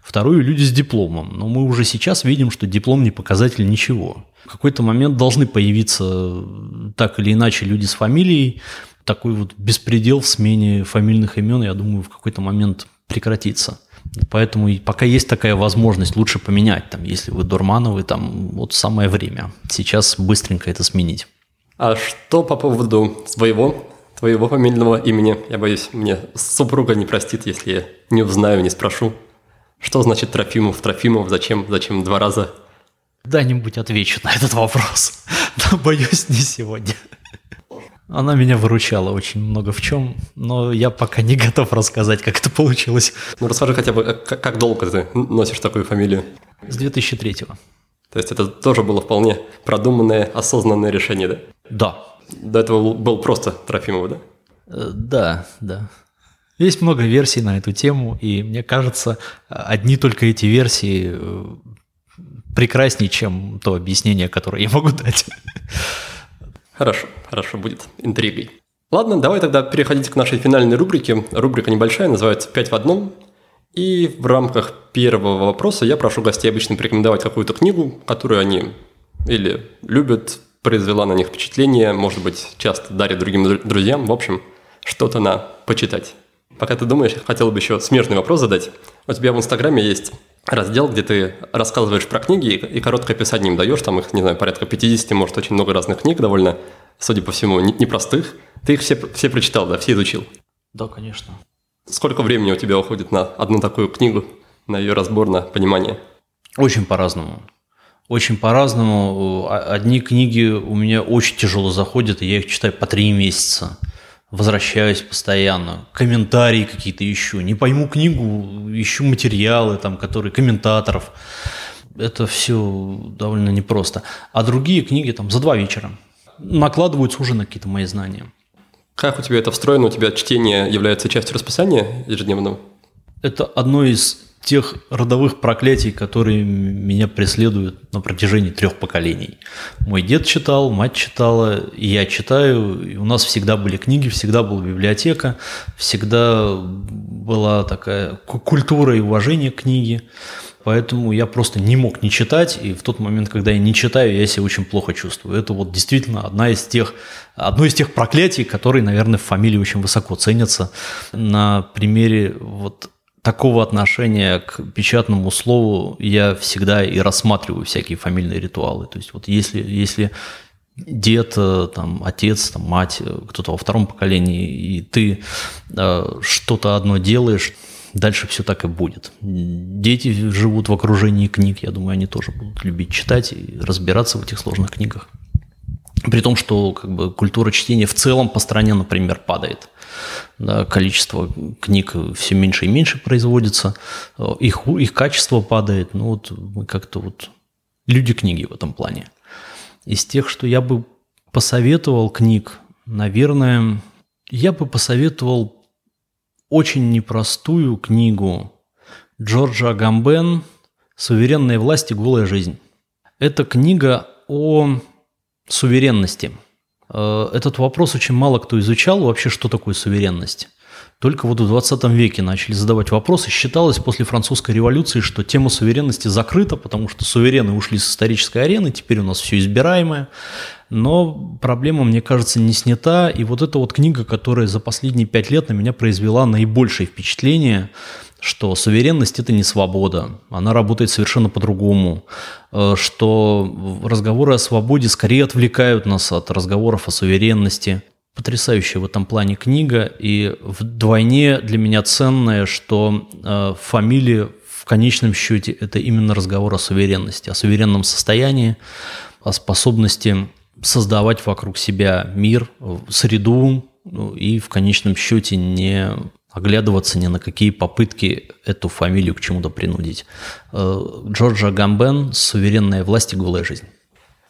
вторую люди с дипломом. Но мы уже сейчас видим, что диплом не показатель ничего. В какой-то момент должны появиться так или иначе люди с фамилией. Такой вот беспредел в смене фамильных имен, я думаю, в какой-то момент прекратится. Поэтому пока есть такая возможность, лучше поменять. Там, если вы Дурмановы, там вот самое время. Сейчас быстренько это сменить. А что по поводу своего, твоего фамильного имени? Я боюсь, мне супруга не простит, если я не узнаю, не спрошу. Что значит Трофимов, Трофимов, зачем, зачем два раза? Когда-нибудь отвечу на этот вопрос, [LAUGHS] но боюсь не сегодня. Она меня выручала очень много в чем, но я пока не готов рассказать, как это получилось. Ну расскажи хотя бы, как, как долго ты носишь такую фамилию? С 2003-го. То есть это тоже было вполне продуманное, осознанное решение, да? Да. До этого был просто Трофимов, да? Э, да, да. Есть много версий на эту тему, и мне кажется, одни только эти версии э, прекраснее, чем то объяснение, которое я могу дать. [LAUGHS] Хорошо, хорошо, будет интригой. Ладно, давай тогда переходить к нашей финальной рубрике. Рубрика небольшая, называется «Пять в одном». И в рамках первого вопроса я прошу гостей обычно порекомендовать какую-то книгу, которую они или любят, произвела на них впечатление, может быть, часто дарят другим друзьям. В общем, что-то на почитать. Пока ты думаешь, хотел бы еще смежный вопрос задать. У тебя в Инстаграме есть раздел, где ты рассказываешь про книги и короткое описание им даешь, там их, не знаю, порядка 50, может, очень много разных книг довольно, судя по всему, непростых. Ты их все, все прочитал, да, все изучил? Да, конечно. Сколько времени у тебя уходит на одну такую книгу, на ее разбор, на понимание? Очень по-разному. Очень по-разному. Одни книги у меня очень тяжело заходят, и я их читаю по три месяца возвращаюсь постоянно, комментарии какие-то ищу, не пойму книгу, ищу материалы, там, которые комментаторов. Это все довольно непросто. А другие книги там за два вечера накладываются уже на какие-то мои знания. Как у тебя это встроено? У тебя чтение является частью расписания ежедневного? Это одно из тех родовых проклятий, которые меня преследуют на протяжении трех поколений. Мой дед читал, мать читала, и я читаю. И у нас всегда были книги, всегда была библиотека, всегда была такая культура и уважение к книге. Поэтому я просто не мог не читать, и в тот момент, когда я не читаю, я себя очень плохо чувствую. Это вот действительно одна из тех, одно из тех проклятий, которые, наверное, в фамилии очень высоко ценятся. На примере вот такого отношения к печатному слову я всегда и рассматриваю всякие фамильные ритуалы. То есть вот если, если дед, э, там, отец, там, мать, э, кто-то во втором поколении, и ты э, что-то одно делаешь, дальше все так и будет. Дети живут в окружении книг, я думаю, они тоже будут любить читать и разбираться в этих сложных книгах. При том, что как бы, культура чтения в целом по стране, например, падает да, количество книг все меньше и меньше производится, их, их качество падает, ну вот мы как-то вот люди книги в этом плане. Из тех, что я бы посоветовал книг, наверное, я бы посоветовал очень непростую книгу Джорджа Агамбен «Суверенная власть и голая жизнь». Это книга о суверенности. Э, этот вопрос очень мало кто изучал, вообще, что такое суверенность. Только вот в 20 веке начали задавать вопросы. Считалось после французской революции, что тема суверенности закрыта, потому что суверены ушли с исторической арены, теперь у нас все избираемое. Но проблема, мне кажется, не снята. И вот эта вот книга, которая за последние пять лет на меня произвела наибольшее впечатление, что суверенность – это не свобода, она работает совершенно по-другому, э, что разговоры о свободе скорее отвлекают нас от разговоров о суверенности, потрясающая в этом плане книга, и вдвойне для меня ценная, что э, фамилия в конечном счете это именно разговор о суверенности, о суверенном состоянии, о способности создавать вокруг себя мир, среду, ну, и в конечном счете не оглядываться ни на какие попытки эту фамилию к чему-то принудить. Э, Джорджа Гамбен «Суверенная власть и голая жизнь».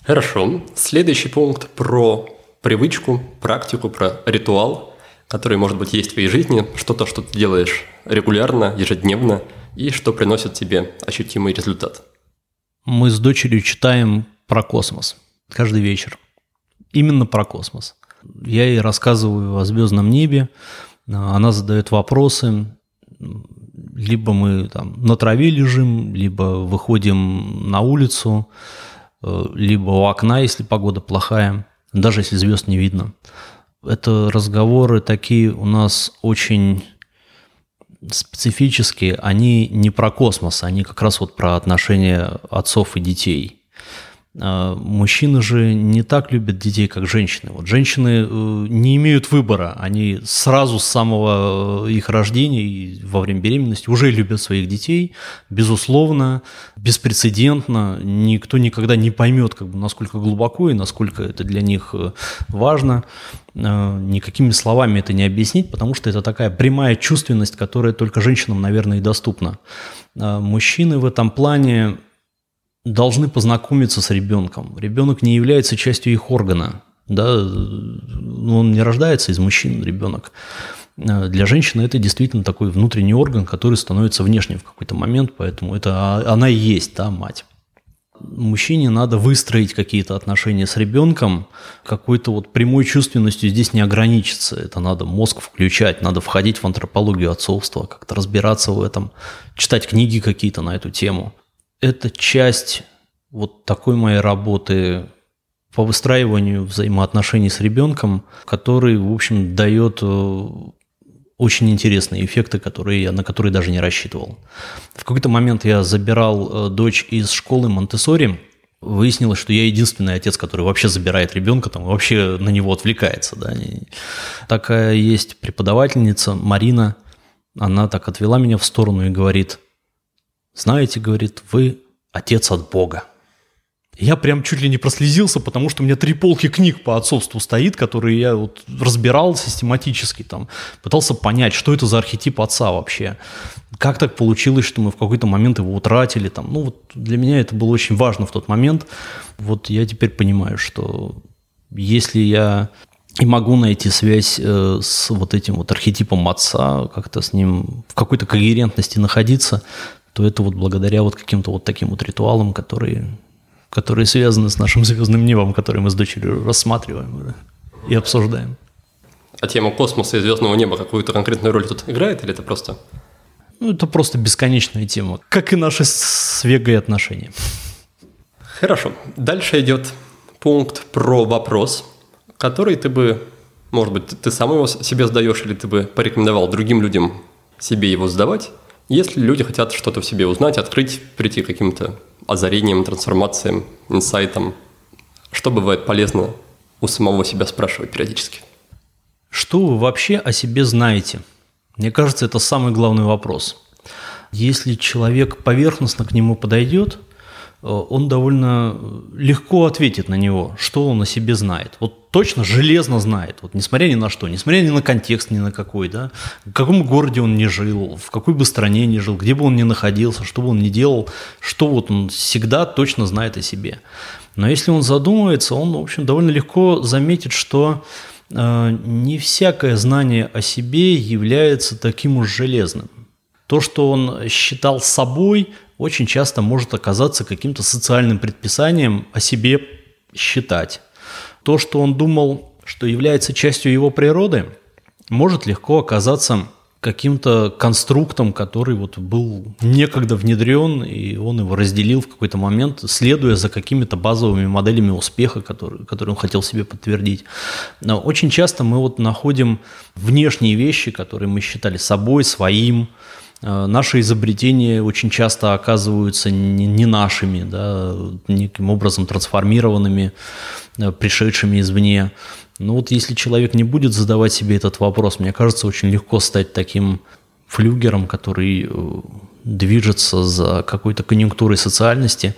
Хорошо. Следующий пункт про привычку, практику, про ритуал, который, может быть, есть в твоей жизни, что-то, что ты делаешь регулярно, ежедневно, и что приносит тебе ощутимый результат. Мы с дочерью читаем про космос каждый вечер. Именно про космос. Я ей рассказываю о звездном небе, она задает вопросы, либо мы там на траве лежим, либо выходим на улицу, э, либо у окна, если погода плохая даже если звезд не видно. Это разговоры такие у нас очень специфические, они не про космос, они как раз вот про отношения отцов и детей – мужчины же не так любят детей, как женщины. Вот женщины э, не имеют выбора. Они сразу с самого э, их рождения и во время беременности уже любят своих детей. Безусловно, беспрецедентно. Никто никогда не поймет, как бы, насколько глубоко и насколько это для них э, важно. Никакими словами это не объяснить, потому что это такая прямая чувственность, которая только женщинам, наверное, и доступна. Мужчины в этом плане должны познакомиться с ребенком. Ребенок не является частью их органа. Да? Ну, он не рождается из мужчин, ребенок. Для женщины это действительно такой внутренний орган, который становится внешним в какой-то момент, поэтому это а, она и есть, да, мать. Мужчине надо выстроить какие-то отношения с ребенком, какой-то вот прямой чувственностью здесь не ограничиться. Это надо мозг включать, надо входить в антропологию отцовства, как-то разбираться в этом, читать книги какие-то на эту тему это часть вот такой моей работы по выстраиванию взаимоотношений с ребенком, который, в общем, дает э, очень интересные эффекты, которые я, на которые даже не рассчитывал. В какой-то момент я забирал э, дочь из школы Монтессори, выяснилось, что я единственный отец, который вообще забирает ребенка, там вообще на него отвлекается. Да. Такая есть преподавательница Марина, она так отвела меня в сторону и говорит – знаете, говорит, вы отец от Бога. Я прям чуть ли не прослезился, потому что у меня три полки книг по отцовству стоит, которые я вот разбирал систематически, там, пытался понять, что это за архетип отца вообще. Как так получилось, что мы в какой-то момент его утратили. Там. Ну, вот для меня это было очень важно в тот момент. Вот я теперь понимаю, что если я и могу найти связь э, с вот этим вот архетипом отца, как-то с ним в какой-то когерентности находиться, то это вот благодаря вот каким-то вот таким вот ритуалам, которые, которые связаны с нашим звездным небом, который мы с дочерью рассматриваем и обсуждаем. А тема космоса и звездного неба какую-то конкретную роль тут играет или это просто? Ну, это просто бесконечная тема, как и наши с Вегой отношения. Хорошо. Дальше идет пункт про вопрос, который ты бы, может быть, ты сам его себе задаешь, или ты бы порекомендовал другим людям себе его задавать. Если люди хотят что-то в себе узнать, открыть, прийти к каким-то озарениям, трансформациям, инсайтам, что бывает полезно у самого себя спрашивать периодически? Что вы вообще о себе знаете? Мне кажется, это самый главный вопрос. Если человек поверхностно к нему подойдет – он довольно легко ответит на него, что он о себе знает. Вот точно железно знает, вот несмотря ни на что, несмотря ни на контекст, ни на какой, да, в каком городе он не жил, в какой бы стране не жил, где бы он ни находился, что бы он ни делал, что вот он всегда точно знает о себе. Но если он задумается, он, в общем, довольно легко заметит, что э, не всякое знание о себе является таким уж железным. То, что он считал собой, очень часто может оказаться каким-то социальным предписанием о себе считать. То, что он думал, что является частью его природы, может легко оказаться каким-то конструктом, который вот был некогда внедрен, и он его разделил в какой-то момент, следуя за какими-то базовыми моделями успеха, которые, которые он хотел себе подтвердить. Но очень часто мы вот находим внешние вещи, которые мы считали собой, своим, Наши изобретения очень часто оказываются не, не нашими, да, неким образом трансформированными, э, пришедшими извне. Ну вот если человек не будет задавать себе этот вопрос, мне кажется, очень легко стать таким флюгером, который э, движется за какой-то конъюнктурой социальности.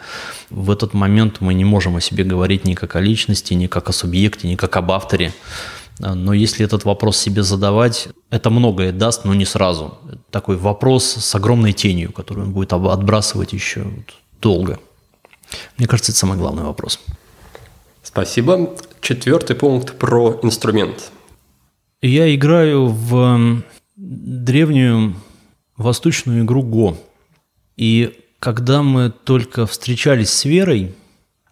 В этот момент мы не можем о себе говорить ни как о личности, ни как о субъекте, ни как об авторе. Но если этот вопрос себе задавать, это многое даст, но не сразу. Такой вопрос с огромной тенью, который он будет отбрасывать еще долго. Мне кажется, это самый главный вопрос. Спасибо. Четвертый пункт про инструмент. Я играю в древнюю восточную игру Го. И когда мы только встречались с Верой,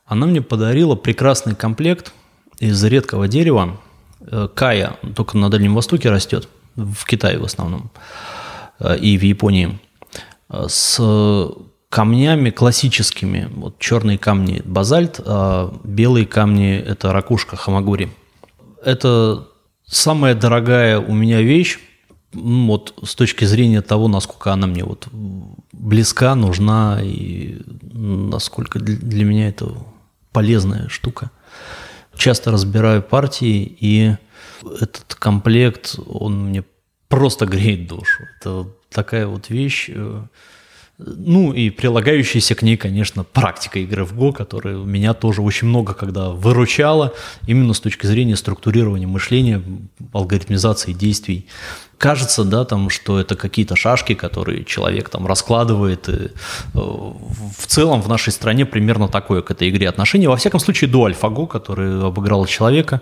она мне подарила прекрасный комплект из редкого дерева. Э, Кая, только на Дальнем Востоке растет, в Китае в основном, э, и в Японии, э, с камнями классическими. Вот черные камни – базальт, а белые камни – это ракушка хамагури. Это самая дорогая у меня вещь, вот с точки зрения того, насколько она мне вот близка, нужна и насколько для меня это полезная штука. Часто разбираю партии, и этот комплект, он мне просто греет душу. Это такая вот вещь, э, ну и прилагающаяся к ней, конечно, практика игры в Go, которая меня тоже очень много когда выручала, именно с точки зрения структурирования мышления, алгоритмизации действий. Кажется, да, там, что это какие-то шашки, которые человек там раскладывает. И, э, в целом в нашей стране примерно такое к этой игре отношение. Во всяком случае, до AlphaGo, который обыграл человека,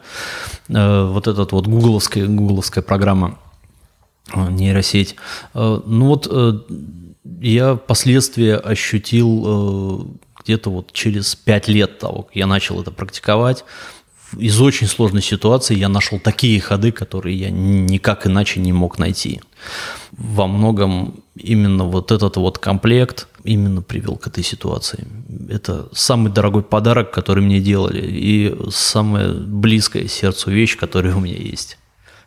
э, вот этот вот гугловская, гугловская программа, э, нейросеть. Ну вот я последствия ощутил э, где-то вот через пять лет того, как я начал это практиковать. Из очень сложной ситуации я нашел такие ходы, которые я никак иначе не мог найти. Во многом именно вот этот вот комплект именно привел к этой ситуации. Это самый дорогой подарок, который мне делали, и самая близкая сердцу вещь, которая у меня есть.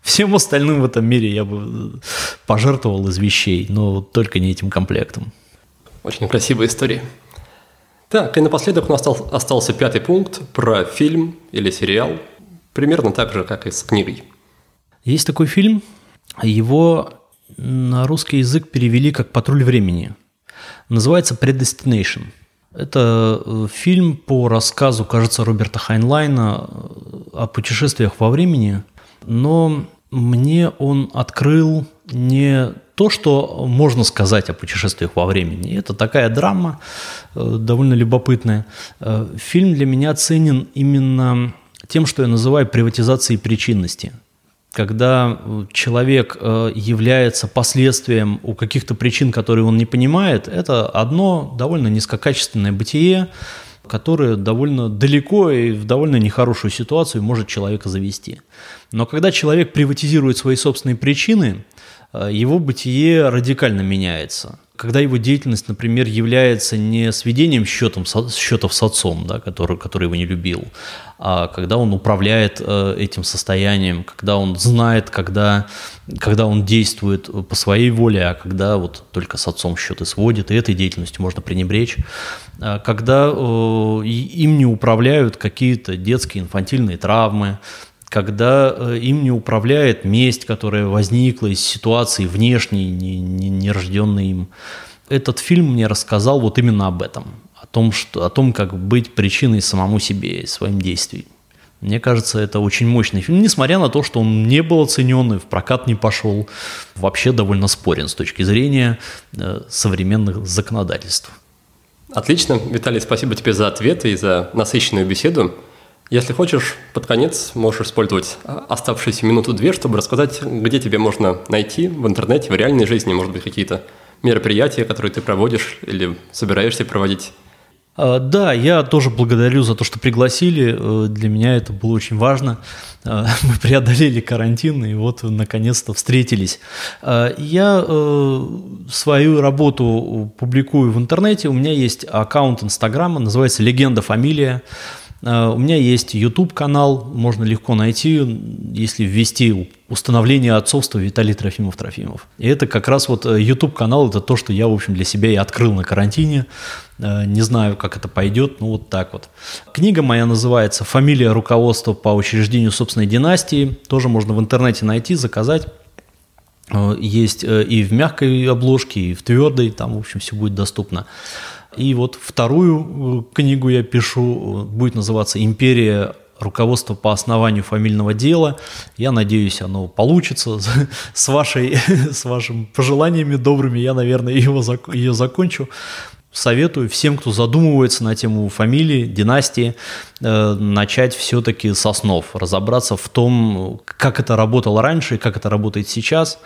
Всем остальным в этом мире я бы пожертвовал из вещей, но только не этим комплектом. Очень красивая история. Так, и напоследок у нас остался пятый пункт про фильм или сериал, примерно так же, как и с книгой. Есть такой фильм, его на русский язык перевели как «Патруль времени». Называется «Predestination». Это э, фильм по рассказу, кажется, Роберта Хайнлайна э, о путешествиях во времени, но мне он открыл не то, что можно сказать о путешествиях во времени. Это такая драма, э, довольно любопытная. Э, фильм для меня ценен именно тем, что я называю приватизацией причинности. Когда э, человек является последствием у каких-то причин, которые он не понимает, это одно довольно низкокачественное бытие, которое довольно далеко и в довольно нехорошую ситуацию может человека завести. Но когда человек приватизирует свои собственные причины, э, его бытие радикально меняется. Когда его деятельность, например, является не сведением счетом, счетов с отцом, да, который, который его не любил, а когда он управляет э, этим состоянием, когда он знает, когда, когда он действует по своей воле, а когда вот только с отцом счеты сводит, и этой деятельностью можно пренебречь, а когда э, им не управляют какие-то детские инфантильные травмы, когда э, им не управляет месть, которая возникла из ситуации внешней, не, не, не им. Этот фильм мне рассказал вот именно об этом, о том, что, о том, как быть причиной самому себе и своим действиям. Мне кажется, это очень мощный фильм, несмотря на то, что он не был оценен и в прокат не пошел, вообще довольно спорен с точки зрения э, современных законодательств. Отлично. Виталий, спасибо тебе за ответы и за насыщенную беседу. Если хочешь, под конец можешь использовать оставшиеся минуту-две, чтобы рассказать, где тебе можно найти в интернете, в реальной жизни, может быть, какие-то мероприятия, которые ты проводишь или собираешься проводить. А, да, я тоже благодарю за то, что пригласили. Э, для меня это было очень важно. А, [LAUGHS] мы преодолели карантин и вот наконец-то встретились. А, я э, свою работу публикую в интернете. У меня есть аккаунт Инстаграма, называется «Легенда фамилия». Э, у меня есть YouTube-канал, можно легко найти, если ввести установление отцовства Виталий Трофимов-Трофимов. И это как раз вот э, YouTube-канал, это то, что я, в общем, для себя и открыл на карантине. Э, не знаю, как это пойдет, ну вот так вот. Книга моя называется «Фамилия руководства по учреждению собственной династии». Тоже можно в интернете найти, заказать. Есть и в мягкой обложке, и в твердой, там, в общем, все будет доступно. И вот вторую э, книгу я пишу, э, будет называться «Империя руководство по основанию фамильного дела. Я надеюсь, оно получится. [LAUGHS] С, вашей, [LAUGHS] с вашими пожеланиями добрыми я, наверное, [LAUGHS] его, ее закончу советую всем, кто задумывается на тему фамилии, династии, э, начать все-таки с основ, разобраться в том, как это работало раньше и как это работает сейчас.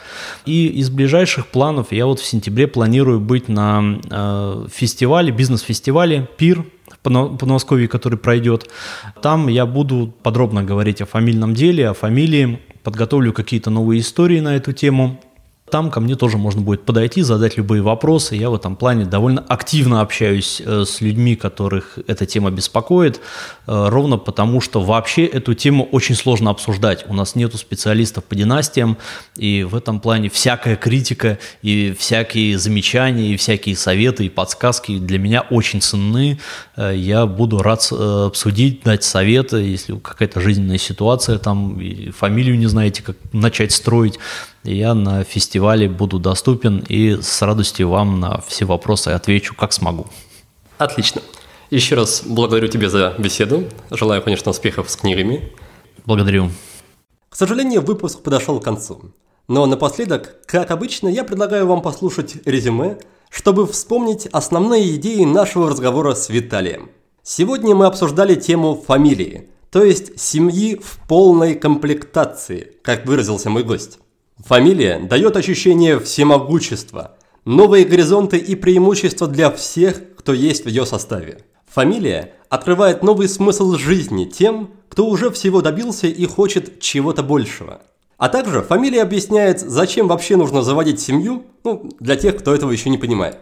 И из ближайших планов я вот в сентябре планирую быть на э, фестивале, бизнес-фестивале «Пир», в Подмосковье, который пройдет. Там я буду подробно говорить о фамильном деле, о фамилии, подготовлю какие-то новые истории на эту тему. Там ко мне тоже можно будет подойти, задать любые вопросы. Я в этом плане довольно активно общаюсь э, с людьми, которых эта тема беспокоит, э, ровно потому, что вообще эту тему очень сложно обсуждать. У нас нету специалистов по династиям, и в этом плане всякая критика и всякие замечания, и всякие советы и подсказки для меня очень ценны. Э, я буду рад обсудить, дать советы, если какая-то жизненная ситуация, там, фамилию не знаете, как начать строить, я на фестивале буду доступен и с радостью вам на все вопросы отвечу, как смогу. Отлично. Еще раз благодарю тебя за беседу. Желаю, конечно, успехов с книгами. Благодарю. К сожалению, выпуск подошел к концу. Но напоследок, как обычно, я предлагаю вам послушать резюме, чтобы вспомнить основные идеи нашего разговора с Виталием. Сегодня мы обсуждали тему фамилии, то есть семьи в полной комплектации, как выразился мой гость. Фамилия дает ощущение всемогущества, новые горизонты и преимущества для всех, кто есть в ее составе. Фамилия открывает новый смысл жизни тем, кто уже всего добился и хочет чего-то большего. А также фамилия объясняет, зачем вообще нужно заводить семью, ну, для тех, кто этого еще не понимает.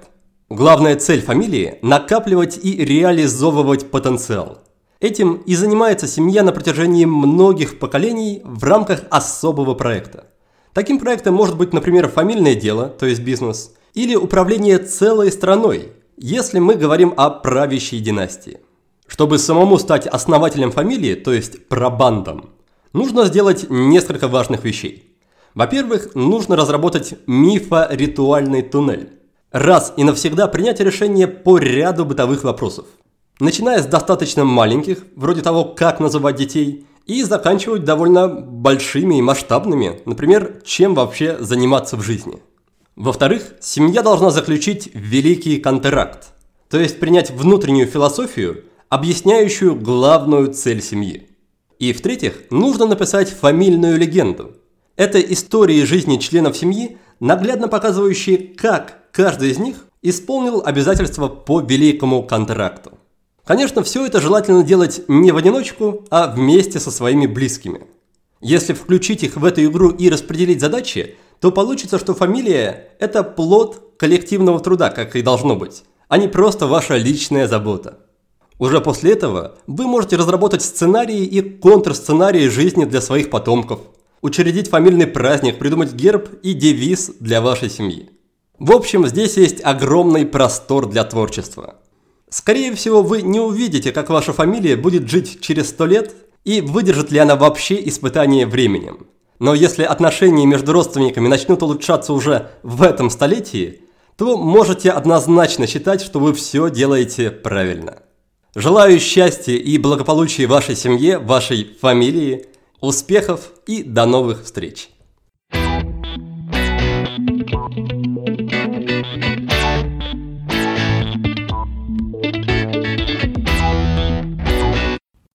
Главная цель фамилии – накапливать и реализовывать потенциал. Этим и занимается семья на протяжении многих поколений в рамках особого проекта. Таким проектом может быть, например, фамильное дело, то есть бизнес, или управление целой страной, если мы говорим о правящей династии. Чтобы самому стать основателем фамилии, то есть прабандом, нужно сделать несколько важных вещей. Во-первых, нужно разработать мифоритуальный туннель. Раз и навсегда принять решение по ряду бытовых вопросов. Начиная с достаточно маленьких, вроде того, как называть детей – и заканчивать довольно большими и масштабными, например, чем вообще заниматься в жизни. Во-вторых, семья должна заключить великий контракт, то есть принять внутреннюю философию, объясняющую главную цель семьи. И в-третьих, нужно написать фамильную легенду. Это истории жизни членов семьи, наглядно показывающие, как каждый из них исполнил обязательства по великому контракту. Конечно, все это желательно делать не в одиночку, а вместе со своими близкими. Если включить их в эту игру и распределить задачи, то получится, что фамилия – это плод коллективного труда, как и должно быть, а не просто ваша личная забота. Уже после этого вы можете разработать сценарии и контрсценарии жизни для своих потомков, учредить фамильный праздник, придумать герб и девиз для вашей семьи. В общем, здесь есть огромный простор для творчества – Скорее всего, вы не увидите, как ваша фамилия будет жить через сто лет и выдержит ли она вообще испытание временем. Но если отношения между родственниками начнут улучшаться уже в этом столетии, то можете однозначно считать, что вы все делаете правильно. Желаю счастья и благополучия вашей семье, вашей фамилии, успехов и до новых встреч!